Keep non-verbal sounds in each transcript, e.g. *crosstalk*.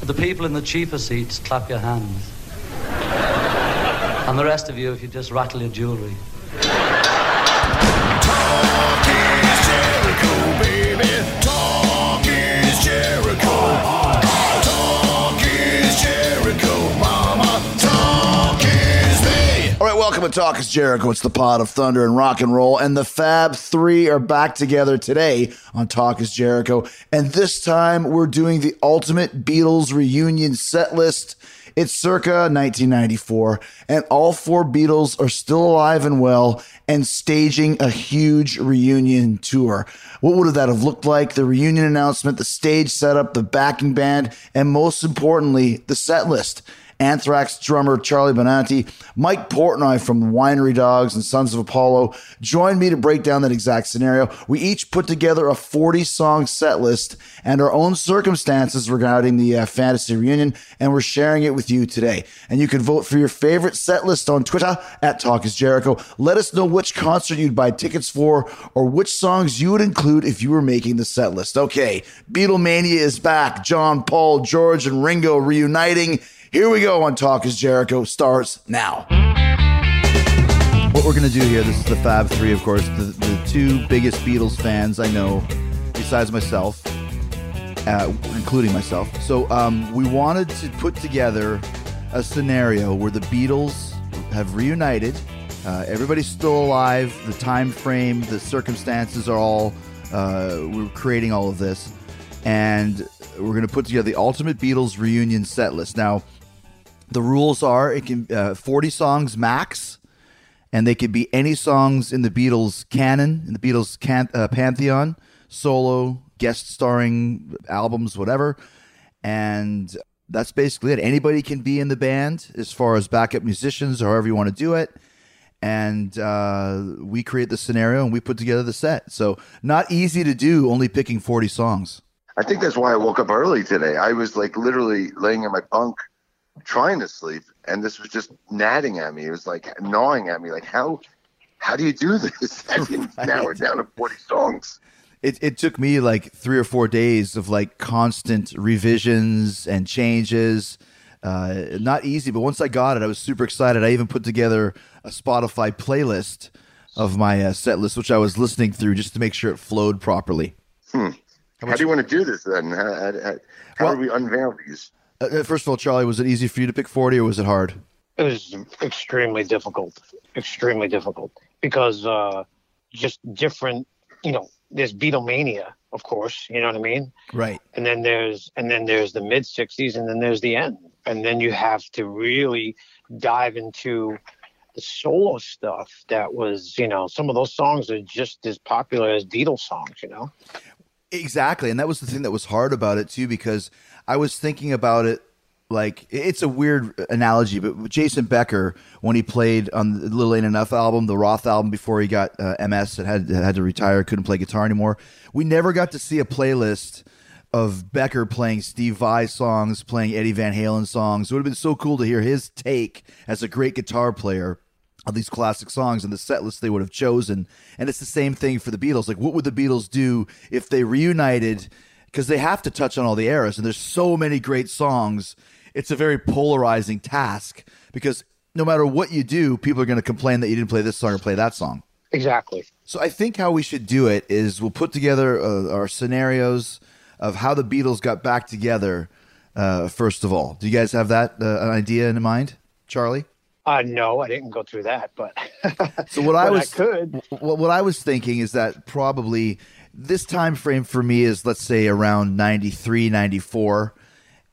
The people in the cheaper seats, clap your hands. and the rest of you, if you just rattle your jewelry. Welcome to Talk is Jericho. It's the pod of thunder and rock and roll. And the Fab Three are back together today on Talk is Jericho. And this time we're doing the ultimate Beatles reunion set list. It's circa 1994, and all four Beatles are still alive and well and staging a huge reunion tour. What would that have looked like? The reunion announcement, the stage setup, the backing band, and most importantly, the set list. Anthrax drummer Charlie Benante, Mike Portnoy from Winery Dogs and Sons of Apollo joined me to break down that exact scenario. We each put together a 40 song set list and our own circumstances regarding the uh, fantasy reunion, and we're sharing it with you today. And you can vote for your favorite set list on Twitter at Talk is Jericho. Let us know which concert you'd buy tickets for or which songs you would include if you were making the set list. Okay, Beatlemania is back. John, Paul, George, and Ringo reuniting. Here we go on Talk is Jericho starts now. What we're going to do here, this is the Fab Three, of course, the, the two biggest Beatles fans I know, besides myself, uh, including myself. So um, we wanted to put together a scenario where the Beatles have reunited. Uh, everybody's still alive. The time frame, the circumstances are all. Uh, we're creating all of this, and we're going to put together the ultimate Beatles reunion set list. Now, the rules are it can uh, 40 songs max, and they could be any songs in the Beatles canon, in the Beatles can- uh, pantheon, solo, guest starring albums, whatever. And that's basically it. Anybody can be in the band as far as backup musicians or however you want to do it. And uh, we create the scenario and we put together the set. So, not easy to do, only picking 40 songs. I think that's why I woke up early today. I was like literally laying in my bunk trying to sleep and this was just gnatting at me. It was like gnawing at me. Like how how do you do this? *laughs* I mean, *laughs* now we're down to 40 songs. it, it took me like three or four days of like constant revisions and changes. Uh, not easy, but once I got it, I was super excited. I even put together a Spotify playlist of my uh, set list, which I was listening through just to make sure it flowed properly. Hmm. How do you want to do this then? How, how, how, how Well- do we unveil these? Uh, Uh, first of all, Charlie, was it easy for you to pick 40 or was it hard? It was extremely difficult, extremely difficult because uh, just different. You know, there's Beatlemania, of course. You know what I mean? Right. And then there's and then there's the mid '60s, and then there's the end, and then you have to really dive into the solo stuff. That was, you know, some of those songs are just as popular as Beatles songs. You know? Exactly. And that was the thing that was hard about it too, because I was thinking about it like it's a weird analogy, but Jason Becker, when he played on the Little Ain't Enough album, the Roth album before he got uh, MS and had, had to retire, couldn't play guitar anymore, we never got to see a playlist of Becker playing Steve Vai songs, playing Eddie Van Halen songs. It would have been so cool to hear his take as a great guitar player of these classic songs and the set list they would have chosen. And it's the same thing for the Beatles. Like, what would the Beatles do if they reunited? Because they have to touch on all the eras, and there's so many great songs. It's a very polarizing task because no matter what you do, people are going to complain that you didn't play this song or play that song. Exactly. So I think how we should do it is we'll put together uh, our scenarios. of how the Beatles got back together. Uh, first of all, do you guys have that uh, an idea in mind, Charlie? Uh, no, I didn't go through that, but *laughs* So what I was could. what, what I was thinking is that probably this time frame for me is let's say around 93 94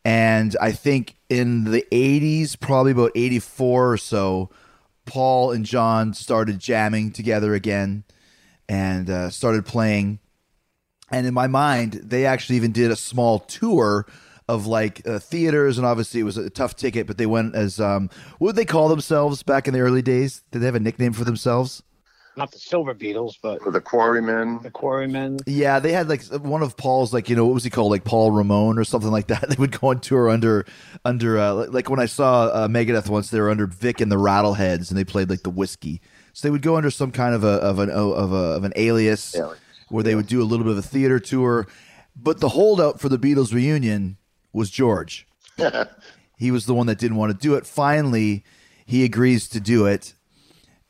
and I think in the 80s probably about 84 or so Paul and John started jamming together again and uh, started playing and in my mind they actually even did a small tour of like uh, theaters and obviously it was a tough ticket but they went as um what would they call themselves back in the early days did they have a nickname for themselves Not the Silver Beetles, but For the Quarrymen. the Quarrymen. Yeah, they had like one of Paul's like you know what was he called like Paul Ramon or something like that. *laughs* They would go on tour under under uh, like when I saw uh, Megadeth once they were under Vic and the Rattleheads and they played like the whiskey. So they would go under some kind of a of an of a of an alias Alias. where they would do a little bit of a theater tour. But the holdout for the Beatles reunion was George. he was the one that didn't want to do it. Finally, he agrees to do it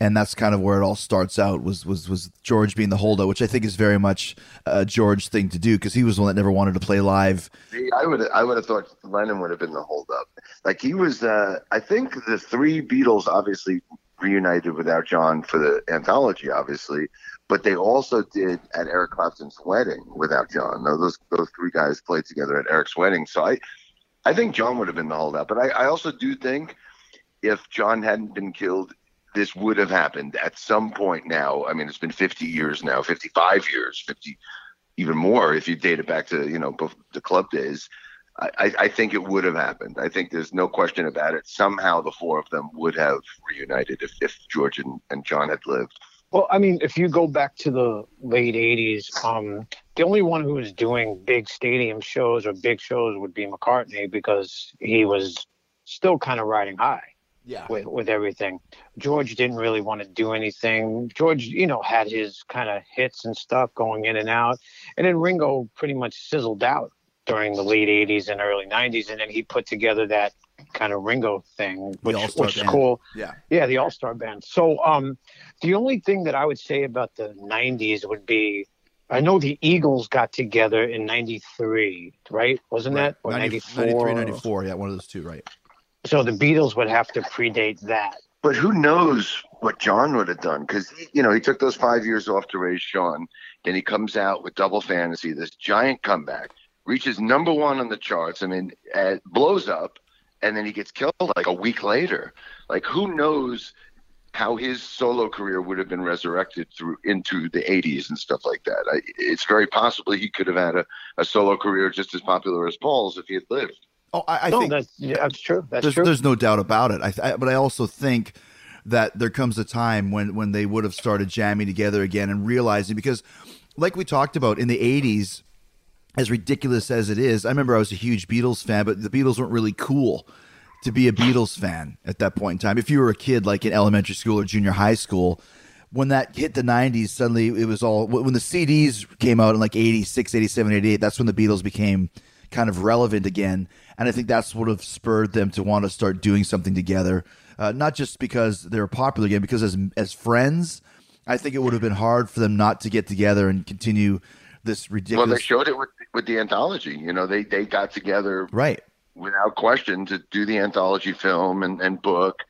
and that's kind of where it all starts out was was was George being the holdout, which I think is very much a George thing to do because he was the one that never wanted to play live. I would I would have thought Lennon would have been the holdup. Like he was. Uh, I think the three Beatles obviously reunited without John for the anthology, obviously, but they also did at Eric Clapton's wedding without John. Those those three guys played together at Eric's wedding. So I I think John would have been the holdout. But I, I also do think if John hadn't been killed. This would have happened at some point now. I mean, it's been 50 years now, 55 years, 50, even more if you date it back to you know the club days. I, I- I think it would have happened. I think there's no question about it. Somehow the four of them would have reunited if, if George and, and John had lived. Well, I mean, if you go back to the late '80s, um, the only one who was doing big stadium shows or big shows would be McCartney because he was still kind of riding high. Yeah. with, with everything. George didn't really want to do anything. George, you know, had his kind of hits and stuff going in and out. And then Ringo pretty much sizzled out during the late 80s and early 90s. And then he put together that kind of Ringo thing, which, which is Band. cool. Yeah. Yeah, the All Star Band. So, um, the only thing that I would say about the 90s would be I know the Eagles got together in 93, right? Wasn't that? Or 94? 93, 94. Yeah, one of those two, right? So the Beatles would have to predate that. But who knows what John would have done? Because you know he took those five years off to raise Sean, then he comes out with Double Fantasy, this giant comeback, reaches number one on the charts. I mean, uh, blows up, and then he gets killed like a week later. Like who knows how his solo career would have been resurrected through into the 80s and stuff like that. I, it's very possible he could have had a, a solo career just as popular as Paul's if he had lived. Oh, I, I no, think that's yeah, that's true. That's there's, true. there's no doubt about it. I, I, but I also think that there comes a time when when they would have started jamming together again and realizing because, like we talked about in the '80s, as ridiculous as it is, I remember I was a huge Beatles fan, but the Beatles weren't really cool to be a Beatles fan at that point in time. If you were a kid like in elementary school or junior high school, when that hit the 90s, suddenly it was all when the CDs came out in like 86, 87, 88, that's when the Beatles became kind of relevant again. And I think that's what have spurred them to want to start doing something together. Uh, not just because they were popular again, because as as friends, I think it would have been hard for them not to get together and continue this ridiculous. Well, they showed it with with the anthology. You know, they they got together right. without question to do the anthology film and, and book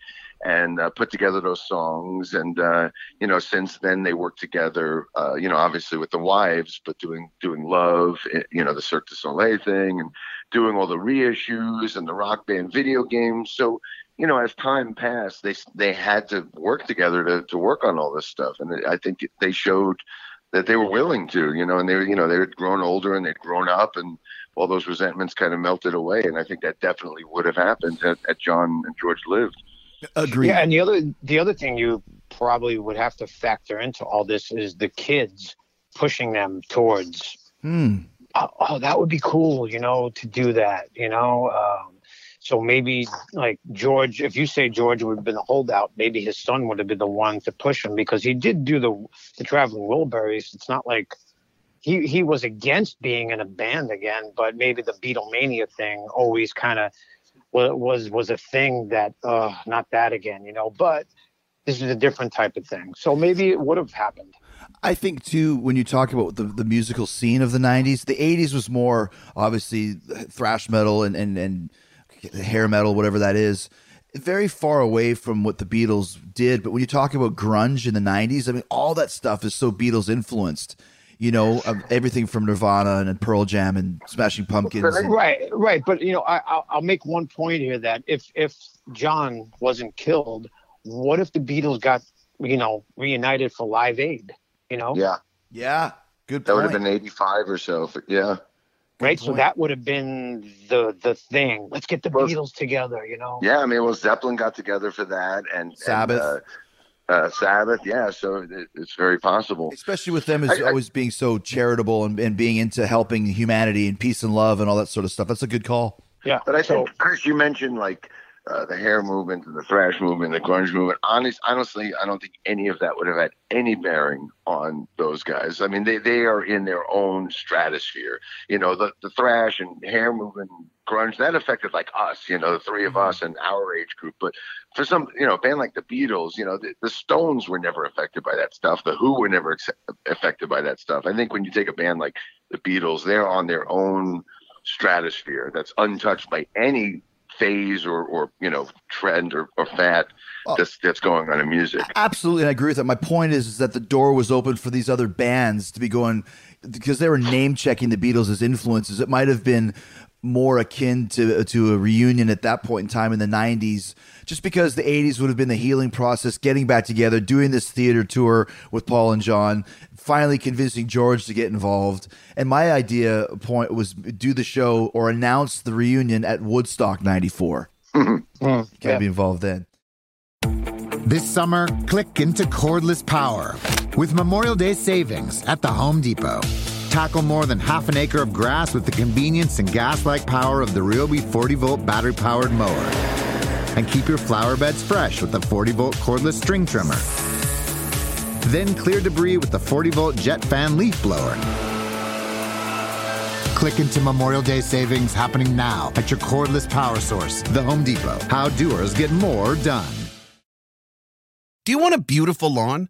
and uh, put together those songs and uh, you know since then they worked together uh, you know obviously with the wives but doing doing love eh, you know the Cirque du Soleil thing and doing all the reissues and the rock band video games so you know as time passed they they had to work together to, to work on all this stuff and I think they showed that they were willing to you know and they were you know they had grown older and they'd grown up and all those resentments kind of melted away. And I think that definitely would have happened had, had John and George lived. Agreed. Yeah, and the other the other thing you probably would have to factor into all this is the kids pushing them towards. Hmm. Oh, oh, that would be cool, you know, to do that, you know. Um, so maybe like George, if you say George would have been a holdout, maybe his son would have been the one to push him because he did do the the traveling Wilburys. It's not like he he was against being in a band again, but maybe the Beatlemania thing always kind of was was was a thing that uh not that again, you know. But this is a different type of thing, so maybe it would have happened. I think too when you talk about the, the musical scene of the '90s, the '80s was more obviously thrash metal and and and hair metal, whatever that is, very far away from what the Beatles did. But when you talk about grunge in the '90s, I mean, all that stuff is so Beatles influenced. You know, um, everything from Nirvana and Pearl Jam and Smashing Pumpkins. and- Right, right. But you know, I, I'll, I'll make one point here that if if John wasn't killed, what if the Beatles got you know reunited for Live Aid? You know, Yeah, yeah, good that would have been '85 or so. But yeah, right. So that would have been the the thing. Let's get the Well- Beatles together. You know. yeah. I mean, well, Zeppelin got together for that, and Sabbath. and, uh, uh, Sabbath. Yeah, so it, it's very possible. especially with them as I- I- always being so charitable and, and being into helping humanity and peace and love and all that sort of stuff. That's a good call. Yeah. But I so, think, Chris, you mentioned like uh, the hair movement and the thrash movement, the grunge movement. Honest, honestly, I don't think any of that would have had any bearing on those guys. I mean, they, they are in their own stratosphere. You know, the, the thrash and hair movement, grunge, that affected like us, you know, the three of us and our age group. But for some, you know, a band like the Beatles, you know, the, the Stones were never affected by that stuff. The Who were never ex- affected by that stuff. I think when you take a band like the Beatles, they're on their own stratosphere that's untouched by any phase or, or you know trend or, or fad Oh. Uh, that's that's going on in music. Absolutely, and I agree with that. My point is, is that the door was open for these other bands to be going because they were name checking the Beatles as influences. It might have been more akin to to a reunion at that point in time in the '90s, just because the '80s would have been the healing process, getting back together, doing this theater tour with Paul and John, finally convincing George to get involved. And my idea point was do the show or announce the reunion at Woodstock '94. mm, Can't yeah. be involved then. This summer, click into cordless power with Memorial Day savings at the Home Depot. Tackle more than half an acre of grass with the convenience and gas like power of the Ryobi 40 volt battery powered mower. And keep your flower beds fresh with the 40 volt cordless string trimmer. Then clear debris with the 40 volt jet fan leaf blower. Click into Memorial Day savings happening now at your cordless power source, the Home Depot. How doers get more done. Do you want a beautiful lawn?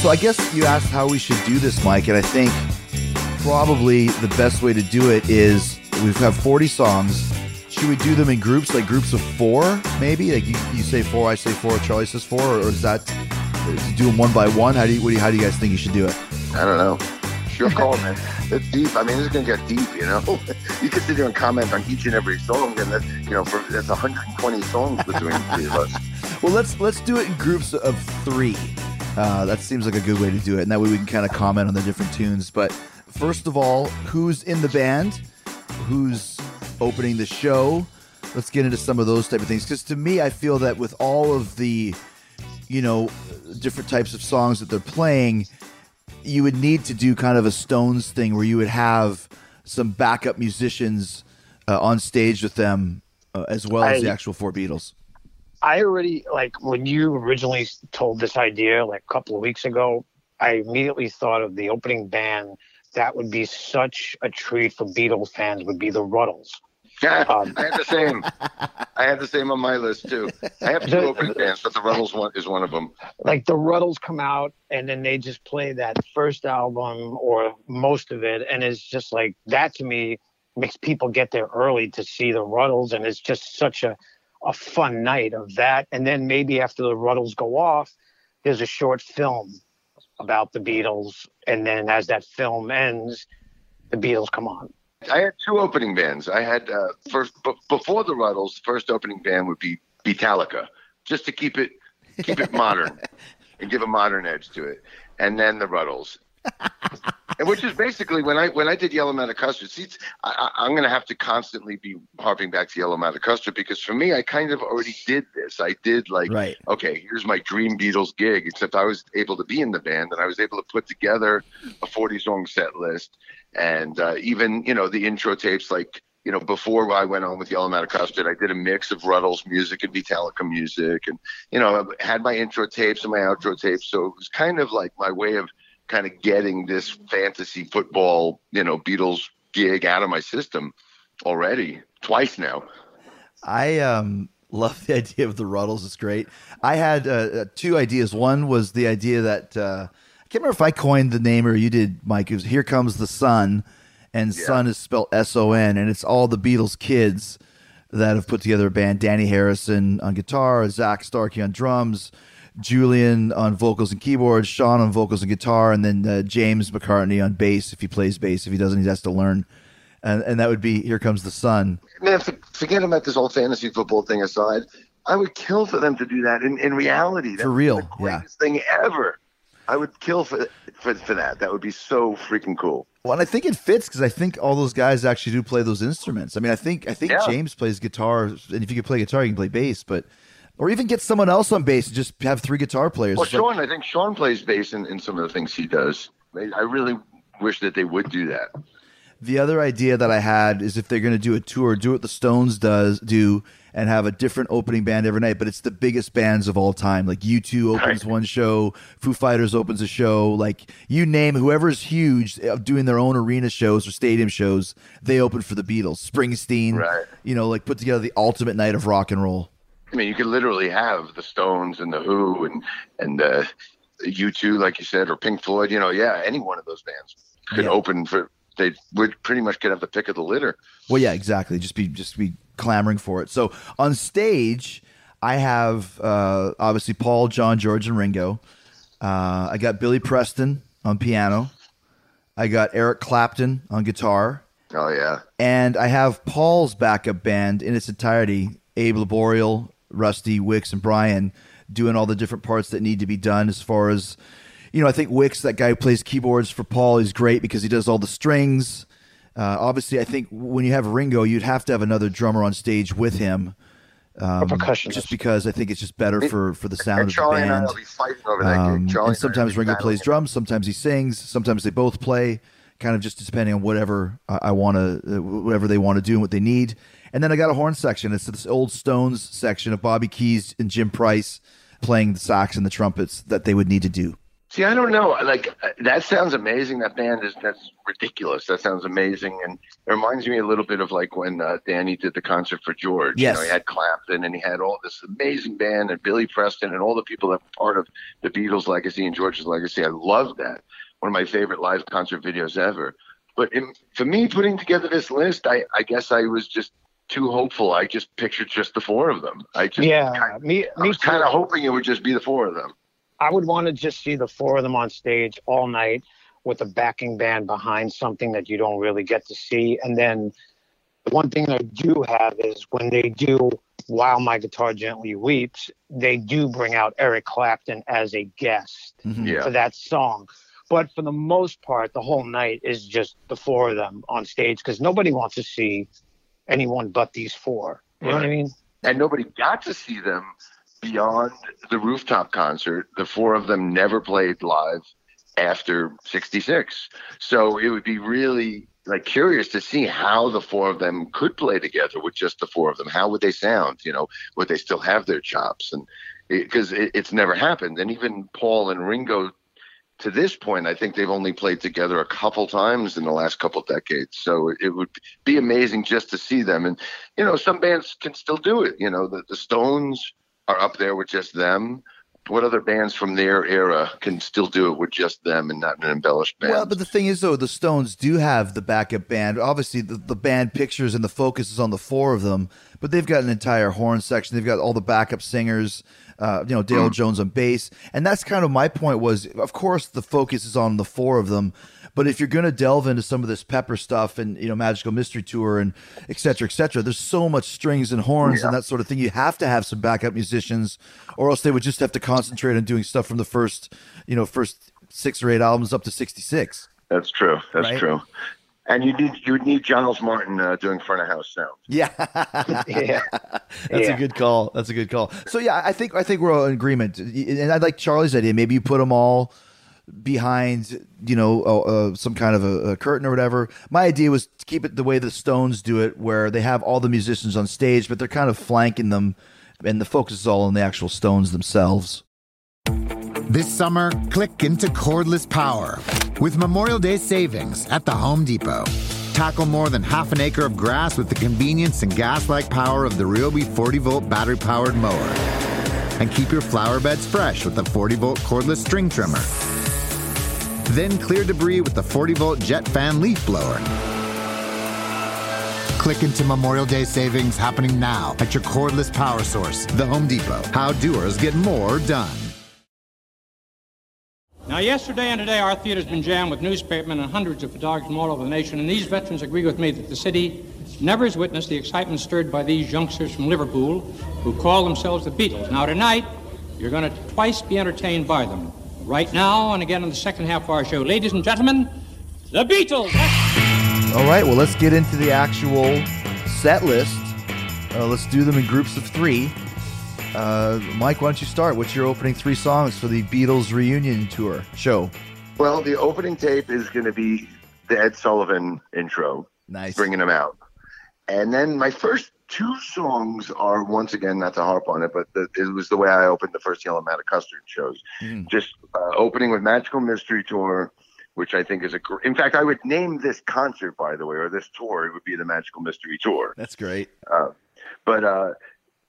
So I guess you asked how we should do this, Mike, and I think probably the best way to do it is we have 40 songs. Should we do them in groups, like groups of four, maybe? Like you, you say four, I say four, Charlie says four, or is that do them one by one? How do you, what do you how do you guys think you should do it? I don't know. Sure *laughs* call, man. It's deep. I mean, it's gonna get deep. You know, *laughs* you can sit there and comment on each and every song, and that's you know, for that's 120 songs between the three of us. *laughs* Well, let's let's do it in groups of three. Uh, that seems like a good way to do it, and that way we can kind of comment on the different tunes. But first of all, who's in the band? Who's opening the show? Let's get into some of those type of things. Because to me, I feel that with all of the, you know, different types of songs that they're playing, you would need to do kind of a Stones thing where you would have some backup musicians uh, on stage with them, uh, as well as the actual four Beatles. I already like when you originally told this idea like a couple of weeks ago. I immediately thought of the opening band. That would be such a treat for Beatles fans. Would be the Rutles. Yeah, *laughs* Um, I had the same. I had the same on my list too. I have two opening bands, but the Rutles one is one of them. like the Rutles come out and then they just play that first album or most of it, and it's just like that to me makes people get there early to see the Ruddles, and it's just such a a fun night of that. And then maybe after the Rutles go off, there's a short film about the Beatles, and then as that film ends, the Beatles come on. I had two opening bands. I had uh, first b- before the Rutles. First opening band would be Beatallica, just to keep it keep it modern *laughs* and give a modern edge to it. And then the Rutles. And which is basically when I when I did Yellow Matter Custard. See, I, I, I'm going to have to constantly be harping back to Yellow Matter Custard because for me, I kind of already did this. I did like, Right. okay, here's my dream Beatles gig. Except I was able to be in the band and I was able to put together a 40 song set list and uh, even you know the intro tapes like you know before I went on with Yellow Matter Custard, I did a mix of Rutles music and Metallica music, and you know I had my intro tapes and my outro tapes, so it was kind of like my way of kind of getting this fantasy football you know Beatles gig out of my system already twice now. I um *laughs* love the idea of the Rutles. It's great. I had uh, uh, two ideas. One was the idea that uh, I can't remember if I coined the name or you did, Mike. It was "Here Comes the Sun," and "Sun" is spelled S O N, and it's all the Beatles kids that have put together a band. Dhani Harrison on guitar, Zak Starkey on drums. Julian on vocals and keyboards, Sean on vocals and guitar, and then uh, James McCartney on bass if he plays bass. If he doesn't, he has to learn. And, and that would be "Here Comes the Sun." man, for, forget about this whole fantasy football thing aside. I would kill for them to do that in, in reality. That For real, the yeah. greatest thing ever. I would kill for, for for that. That would be so freaking cool. Well, and I think it fits because I think all those guys actually do play those instruments. I mean, I think I think Yeah. James plays guitar, and if you can play guitar, you can play bass. But or even get someone else on bass and just have three guitar players. Well, It's like- Sean, I think Sean plays bass in, in some of the things he does. I really wish that they would do that. the other idea that I had is if they're going to do a tour, do what the Stones does do, and have a different opening band every night. But it's the biggest bands of all time. Like U2 opens Right. one show, Foo Fighters opens a show. Like you name whoever's huge uh, doing their own arena shows or stadium shows, they open for the Beatles. Springsteen, Right. you know, like put together the ultimate night of rock and roll. I mean, you could literally have the Stones and the Who and and uh, U two, like you said, or Pink Floyd. You know, yeah, any one of those bands could Yeah. open for. They would pretty much could have the pick of the litter. Well, yeah, exactly. Just be just be clamoring for it. So on stage, I have uh, obviously Paul, John, George, and Ringo. Uh, I got Billy Preston on piano. I got Eric Clapton on guitar, Oh yeah, and I have Paul's backup band in its entirety: Abe Laboriel, Rusty, Wix, and Brian doing all the different parts that need to be done. As far as you know, I think Wix, that guy who plays keyboards for Paul, is great because he does all the strings. Uh, obviously, I think when you have Ringo, you'd have to have another drummer on stage with him, percussionist. just because I think it's just better for for the sound and of the Charlie and I will be fighting over that Um. Charlie and sometimes Ringo plays drums, sometimes he sings, sometimes they both play, kind of just depending on whatever I, I want to, uh, whatever they want to do and what they need. And then I got a horn section. It's this old Stones section of Bobby Keys and Jim Price playing the sax and the trumpets that they would need to do. See, I don't know. Like that sounds amazing. That band is that's ridiculous. That sounds amazing, and it reminds me a little bit of like when uh, Dhani did the concert for George. Yes. You know, he had Clapton and he had all this amazing band and Billy Preston and all the people that were part of the Beatles' legacy and George's legacy. I love that. One of my favorite live concert videos ever. But in, for me, putting together this list, I, I guess I was just too hopeful. I just pictured just the four of them. I just yeah, kind me, I me was kind of hoping it would just be the four of them. I would want to just see the four of them on stage all night with a backing band behind something that you don't really get to see. And then the one thing I do have is when they do While My Guitar Gently Weeps, they do bring out Eric Clapton as a guest mm-hmm. Yeah. for that song. But for the most part, the whole night is just the four of them on stage because nobody wants to see anyone but these four. You know what I mean? and nobody got to see them beyond the rooftop concert. The four of them never played live after 66. So it would be really like curious to see how the four of them could play together with just the four of them. How would they sound? You know, would they still have their chops? And because it, it's never happened. And even Paul and Ringo to this point, I think they've only played together a couple times in the last couple decades. So it would be amazing just to see them. And, you know, some bands can still do it. You know, the, the Stones are up there with just them. What other bands from their era can still do it with just them and not an embellished band? Well, but the thing is, though, the Stones do have the backup band. Obviously, the, the band pictures and the focus is on the four of them, but they've got an entire horn section. They've got all the backup singers. Uh, you know, Darryl Jones on bass, and that's kind of my point. Was of course the focus is on the four of them, but if you're going to delve into some of this Pepper stuff and you know Magical Mystery Tour and et cetera, et cetera, there's so much strings and horns and that sort of thing. You have to have some backup musicians, or else they would just have to concentrate on doing stuff from the first, you know, first six or eight albums up to 66. That's true. That's Right? true. And you need you would need Giles Martin uh, doing front of house sound. Yeah. *laughs* Yeah. That's a good call. That's a good call. So yeah, I think I think we're all in agreement, and I like Charlie's idea. Maybe you put them all behind, you know, uh, some kind of a, a curtain or whatever. My idea was to keep it the way the Stones do it, where they have all the musicians on stage, but they're kind of flanking them, and the focus is all on the actual Stones themselves. This summer, click into cordless power with Memorial Day savings at the Home Depot. Tackle more than half an acre of grass with the convenience and gas like power of the Ryobi 40 volt battery powered mower. And keep your flower beds fresh with the 40 volt cordless string trimmer. Then clear debris with the 40 volt jet fan leaf blower. Click into Memorial Day savings happening now at your cordless power source, the Home Depot. How doers get more done. Now, yesterday and today, our theater's been jammed with newspapermen and hundreds of photographers from all over the nation, and these veterans agree with me that the city never has witnessed the excitement stirred by these youngsters from Liverpool who call themselves the Beatles. Now, tonight, you're going to twice be entertained by them. Right now, and again in the second half of our show. Ladies and gentlemen, the Beatles! All right, well, let's get into the actual set list. Uh, let's do them in groups of three. Uh, Mike, why don't you start? What's your opening three songs for the Beatles reunion tour show? Well, the opening tape is going to be the Ed Sullivan intro, Nice. bringing him out. And then my first two songs are, once again, not to harp on it, but the, it was the way I opened the first Yellow Matter Custard shows. Mm. Just uh, opening with Magical Mystery Tour, which I think is a great. In fact, I would name this concert, by the way, or this tour, it would be the Magical Mystery Tour. That's great. But uh,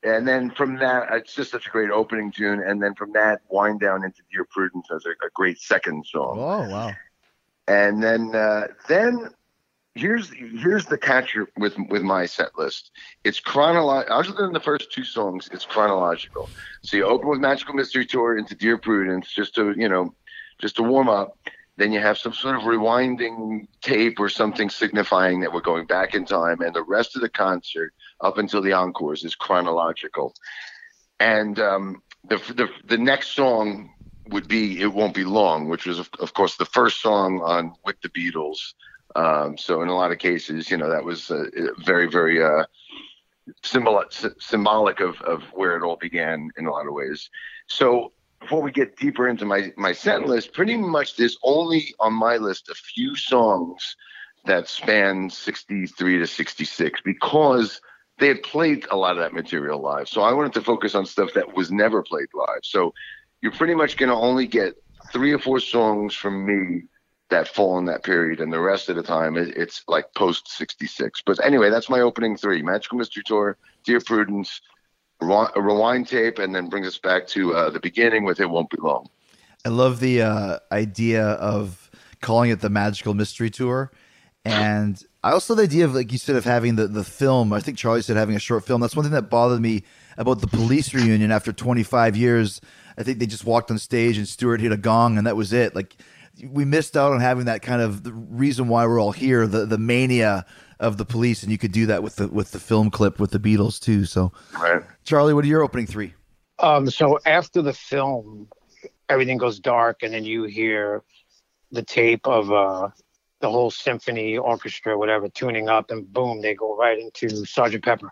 and then from that, it's just such a great opening tune. And then from that, wind down into Dear Prudence as a, a great second song. Oh, wow. And then uh, then here's here's the catch with with my set list. It's chronological. Other than the first two songs, it's chronological. So you open with Magical Mystery Tour into Dear Prudence, just to you know, just to warm up. Then you have some sort of rewinding tape or something signifying that we're going back in time, and the rest of the concert up until the encores is chronological. And um, the, the the next song would be "It Won't Be Long," which was of, of course the first song on with the Beatles. Um, so in a lot of cases, you know, that was uh, very very uh, symbol symbolic of of where it all began in a lot of ways. So before we get deeper into my my set list, pretty much there's only on my list a few songs that span 63 to 66 because they had played a lot of that material live. So I wanted to focus on stuff that was never played live. So you're pretty much going to only get three or four songs from me that fall in that period, and the rest of the time it, it's like post 66. But anyway, that's my opening three Magical Mystery Tour, Dear Prudence, rewind tape, and then brings us back to uh, the beginning with It Won't Be Long. I love the uh, idea of calling it the Magical Mystery Tour, and I also the idea of like you said of having the the film. I think Charlie said having a short film. That's one thing that bothered me about the Police reunion after 25 years. I think they just walked on stage and Stewart hit a gong and that was it. Like we missed out on having that kind of the reason why we're all here, the the mania of the Police, and you could do that with the with the film clip with the Beatles too. So, Right. Charlie, what are your opening three? Um, so after the film, everything goes dark, and then you hear the tape of uh, the whole symphony orchestra, whatever, tuning up, and boom, they go right into Sergeant Pepper.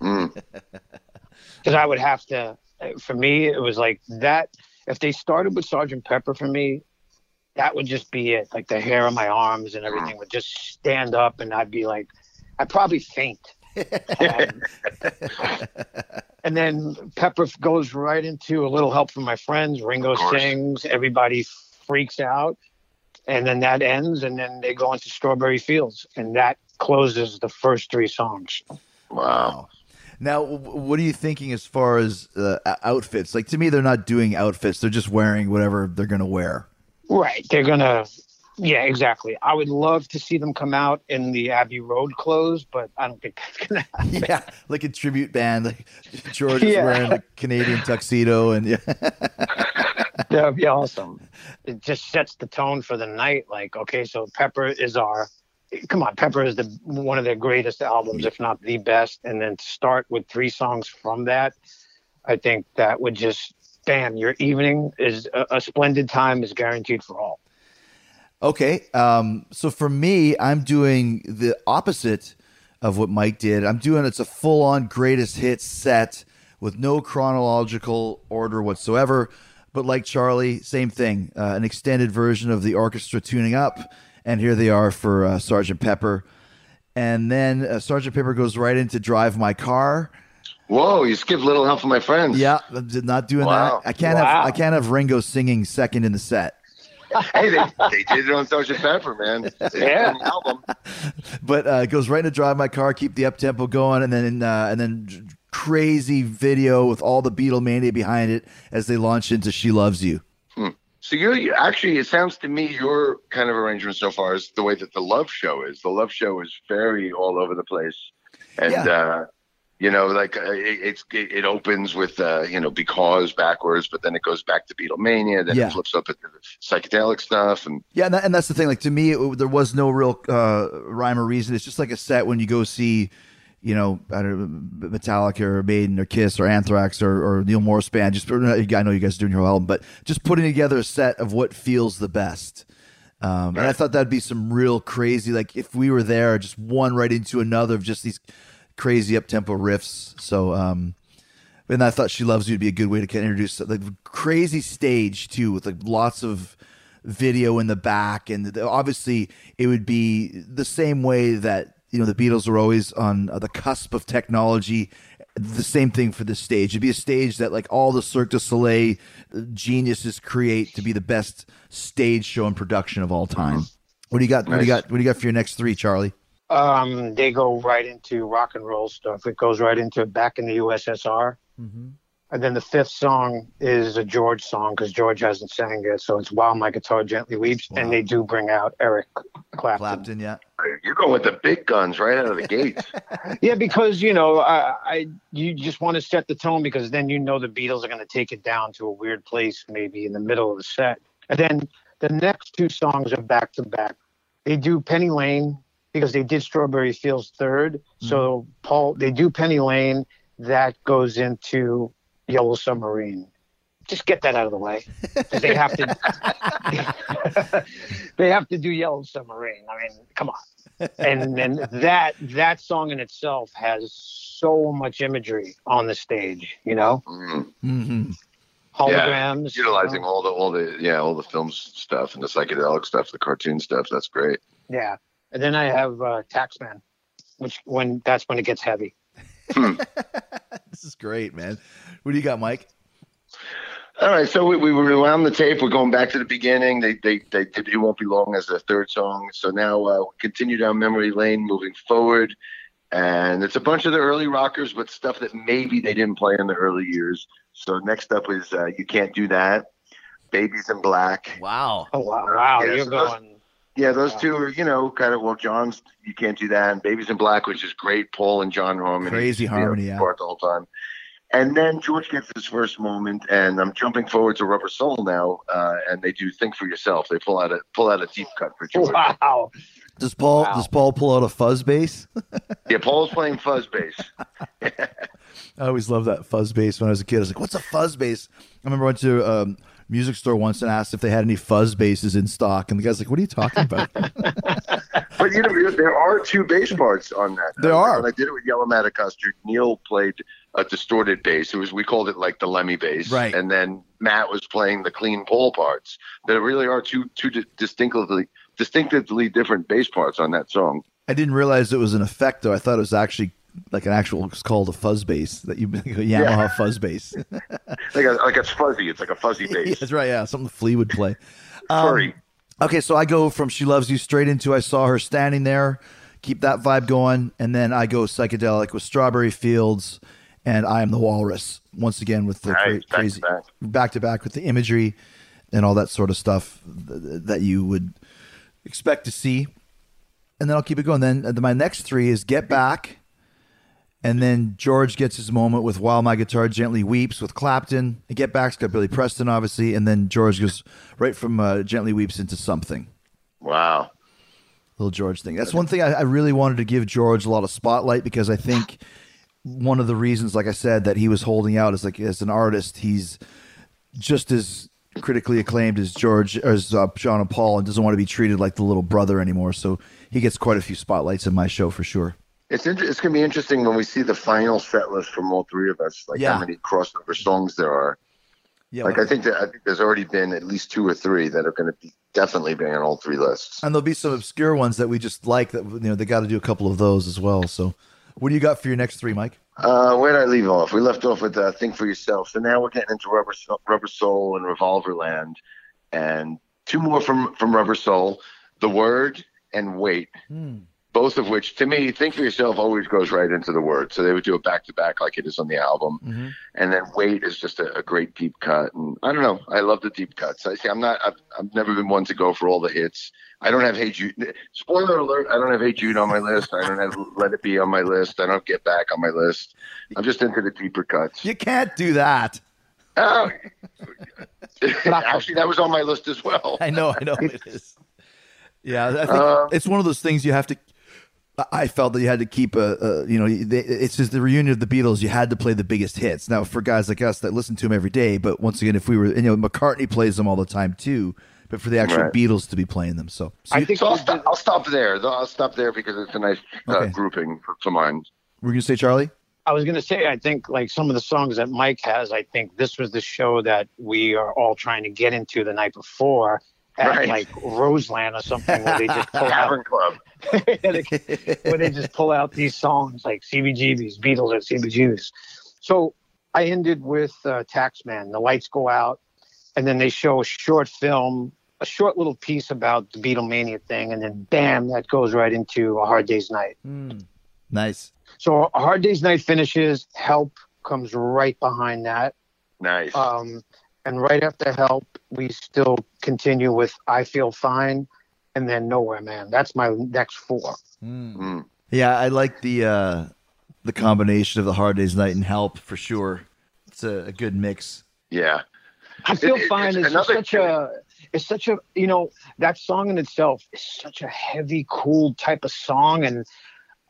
Mm. *laughs* Because I would have to, for me, it was like that. If they started with Sergeant Pepper for me, that would just be it. Like the hair on my arms and everything would just stand up, and I'd be like, I'd probably faint. Um, *laughs* and then Pepper goes right into a little help from my friends. Ringo sings, everybody freaks out, and then that ends, and then they go into Strawberry Fields, and that closes the first three songs. Wow. Now, what are you thinking as far as uh, outfits? Like to me, they're not doing outfits; they're just wearing whatever they're going to wear. Right, they're gonna. Yeah, exactly. I would love to see them come out in the Abbey Road clothes, but I don't think that's gonna *laughs* happen. Yeah, like a tribute band. Like George is wearing a Canadian tuxedo, and yeah, *laughs* That would be awesome. It just sets the tone for the night. Like, okay, so Pepper is our. Come on, Pepper is the one of their greatest albums, if not the best. And then to start with three songs from that, I think that would just bam. Your evening is a, a splendid time is guaranteed for all. Okay. Um, so for me, I'm doing the opposite of what Mike did. I'm doing it's a full on greatest hits set with no chronological order whatsoever. But like Charlie, same thing, uh, an extended version of the orchestra tuning up. And here they are for uh, Sergeant Pepper. And then uh, Sergeant Pepper goes right into Drive My Car. Whoa, you skipped Little Help from My Friends. Yeah, did not doing Wow. that. I can't Wow. have I can't have Ringo singing second in the set. *laughs* Hey, they, they did it on Sergeant Pepper, man. Yeah. an album. *laughs* but uh, it goes right into drive my car, keep the up tempo going, and then uh, and then crazy video with all the Beatlemania behind it as they launch into "She Loves You." So you're you, actually, it sounds to me your kind of arrangement so far is the way that the Love Show is. The Love Show is very all over the place, and Yeah. uh, you know, like uh, it, it's it, it opens with uh, you know because backwards, but then it goes back to Beatlemania, then Yeah. it flips up the psychedelic stuff, and Yeah, and, that, and that's the thing. Like to me, it, there was no real uh, rhyme or reason. It's just like a set when you go see, you know, I don't know, Metallica or Maiden or Kiss or Anthrax or, or Neal Morse band. Just I know you guys are doing your whole album, but just putting together a set of what feels the best. Um, And I thought that'd be some real crazy. Like if we were there, just one right into another of just these crazy up tempo riffs. So. um and I thought "She Loves You" would be a good way to kind of introduce like crazy stage too, with like lots of video in the back, and the, obviously it would be the same way that you know the Beatles were always on the cusp of technology. The same thing for the stage. It'd be a stage that like all the Cirque du Soleil geniuses create to be the best stage show and production of all time. What do you got? What do you got? What do you got for your next three, Charlie? Um, they go right into rock and roll stuff. It goes right into back in the USSR. And then the fifth song is a George song because George hasn't sang it. So it's While My Guitar Gently Weeps. And they do bring out Eric Clapton. Clapton, yeah. you're going with the big guns right out of the gates. *laughs* Yeah, because, you know, I, I you just want to set the tone because then you know the Beatles are going to take it down to a weird place, maybe in the middle of the set. And then the next two songs are back to back. They do Penny Lane because they did Strawberry Fields 3rd So Paul, they do Penny Lane. That goes into Yellow Submarine. Just get that out of the way. *laughs* 'Cause They have to. *laughs* they have to do Yellow Submarine. I mean, come on. And then that that song in itself has so much imagery on the stage. You know, Mm. hmm holograms. you know? Utilizing all the all the yeah all the film stuff and the psychedelic stuff, the cartoon stuff. That's great. Yeah, and then I have uh, Taxman, which when that's when it gets heavy. *laughs* This is great, man. What do you got, Mike? All right, so we, we rewound the tape. We're going back to the beginning. They, they, they, it won't be long as the third song. So now uh, we continue down memory lane, moving forward, and it's a bunch of the early rockers, but stuff that maybe they didn't play in the early years. So next up is uh, "You Can't Do That," "Baby's in Black." Wow. Oh wow, wow Yeah, you're so those- going. Yeah, those two are, you know, kind of well, John's "You Can't Do That" and "Baby's in Black," which is great. Paul and John Harmony, Crazy harmony, yeah. part the whole time. And then George gets his first moment, and I'm jumping forward to Rubber Soul now, uh, and they do "Think for Yourself." They pull out a pull out a deep cut for George. Wow. Does Paul Wow. does Paul pull out a fuzz bass? *laughs* Yeah, Paul's playing fuzz bass. *laughs* I always loved that fuzz bass when I was a kid. I was like, "What's a fuzz bass?" I remember I went to um, music store once and asked if they had any fuzz basses in stock, and the guy's like, "What are you talking about?" *laughs* But you know, there are two bass parts on that. There are. When I did it with Yellow Madagascar, Neal played a distorted bass. It was we called it like the Lemmy bass, Right. And then Matt was playing the clean pole parts. There really are two two di- distinctively distinctively different bass parts on that song. I didn't realize it was an effect, though. I thought it was actually like an actual. It's called a fuzz bass that you *laughs* a Yamaha fuzz bass. *laughs* *laughs* Like a, like it's fuzzy. It's like a fuzzy Yeah, bass. That's right. Yeah, something Flea would play. Um, Furry. Okay, so I go from "She Loves You" straight into "I Saw Her Standing There," keep that vibe going, and then I go psychedelic with "Strawberry Fields" and "I Am the Walrus" once again with the Nice, cra- back to crazy back. back to back with the imagery and all that sort of stuff th- that you would expect to see. And then I'll keep it going. Then uh, my next three is "Get Back." And then George gets his moment with While My Guitar Gently Weeps with Clapton. And Get Back's got Billy Preston, obviously. And then George goes right from uh, Gently Weeps into something. Wow. Little George thing. That's one thing I, I really wanted to give George a lot of spotlight because I think one of the reasons, like I said, that he was holding out is like as an artist, he's just as critically acclaimed as George as uh, John and Paul, and doesn't want to be treated like the little brother anymore. So he gets quite a few spotlights in my show for sure. It's inter- it's gonna be interesting when we see the final set list from all three of us, like Yeah. how many crossover songs there are. Yeah, Like I think that I think there's already been at least two or three that are going to be definitely be on all three lists. and there'll be some obscure ones that we just like. That you know they got to do a couple of those as well. So, what do you got for your next three, Mike? Uh, where did I leave off? We left off with uh, "Think for Yourself." So now we're getting into Rubber Soul, Rubber Soul and Revolver Land, and two more from from Rubber Soul, "The Word" and "Wait." Both of which, to me, "Think for Yourself" always goes right into the word. So they would do it back to back like it is on the album, and then "Wait" is just a, a great deep cut. And I don't know, I love the deep cuts. I see. I'm not. I've, I've never been one to go for all the hits. I don't have Hey Jude. Spoiler alert: I don't have Hey Jude on my list. I don't have Let It Be on my list. I don't Get Back on my list. I'm just into the deeper cuts. You can't do that. Oh. *laughs* Actually, that was on my list as well. I know, I know it is. Yeah, I think Uh, it's one of those things you have to. I felt that you had to keep a, a you know, they, it's just the reunion of the Beatles. You had to play the biggest hits. Now, for guys like us that listen to them every day, but once again, if we were, and, you know, McCartney plays them all the time too. But for the actual Right. Beatles to be playing them, so, so I you- think so. I'll stop, I'll stop there. though. I'll stop there because it's a nice uh, Okay. grouping for, for mine. we're gonna say Charlie. I was going to say, I think like some of the songs that Mike has, I think this was the show that we are all trying to get into the night before at Right. like Roseland or something where they just *laughs* pull out, Tavern Club. *laughs* where they just pull out these songs like CBGBs, Beatles at CBGBs. So I ended with uh, Taxman. The lights go out, and then they show a short film, a short little piece about the Beatlemania thing, and then bam, that goes right into A Hard Day's Night. Nice. So A Hard Day's Night finishes. Help comes right behind that. Nice. Um, and right after Help, we still continue with I Feel Fine and then Nowhere Man. That's my next four. Mm. Yeah, I like the uh the combination of the Hard Days Night and Help for sure. It's a, a good mix. Yeah. I Feel It- it- Fine it's is another- such a it's such a you know that song in itself is such a heavy, cool type of song, and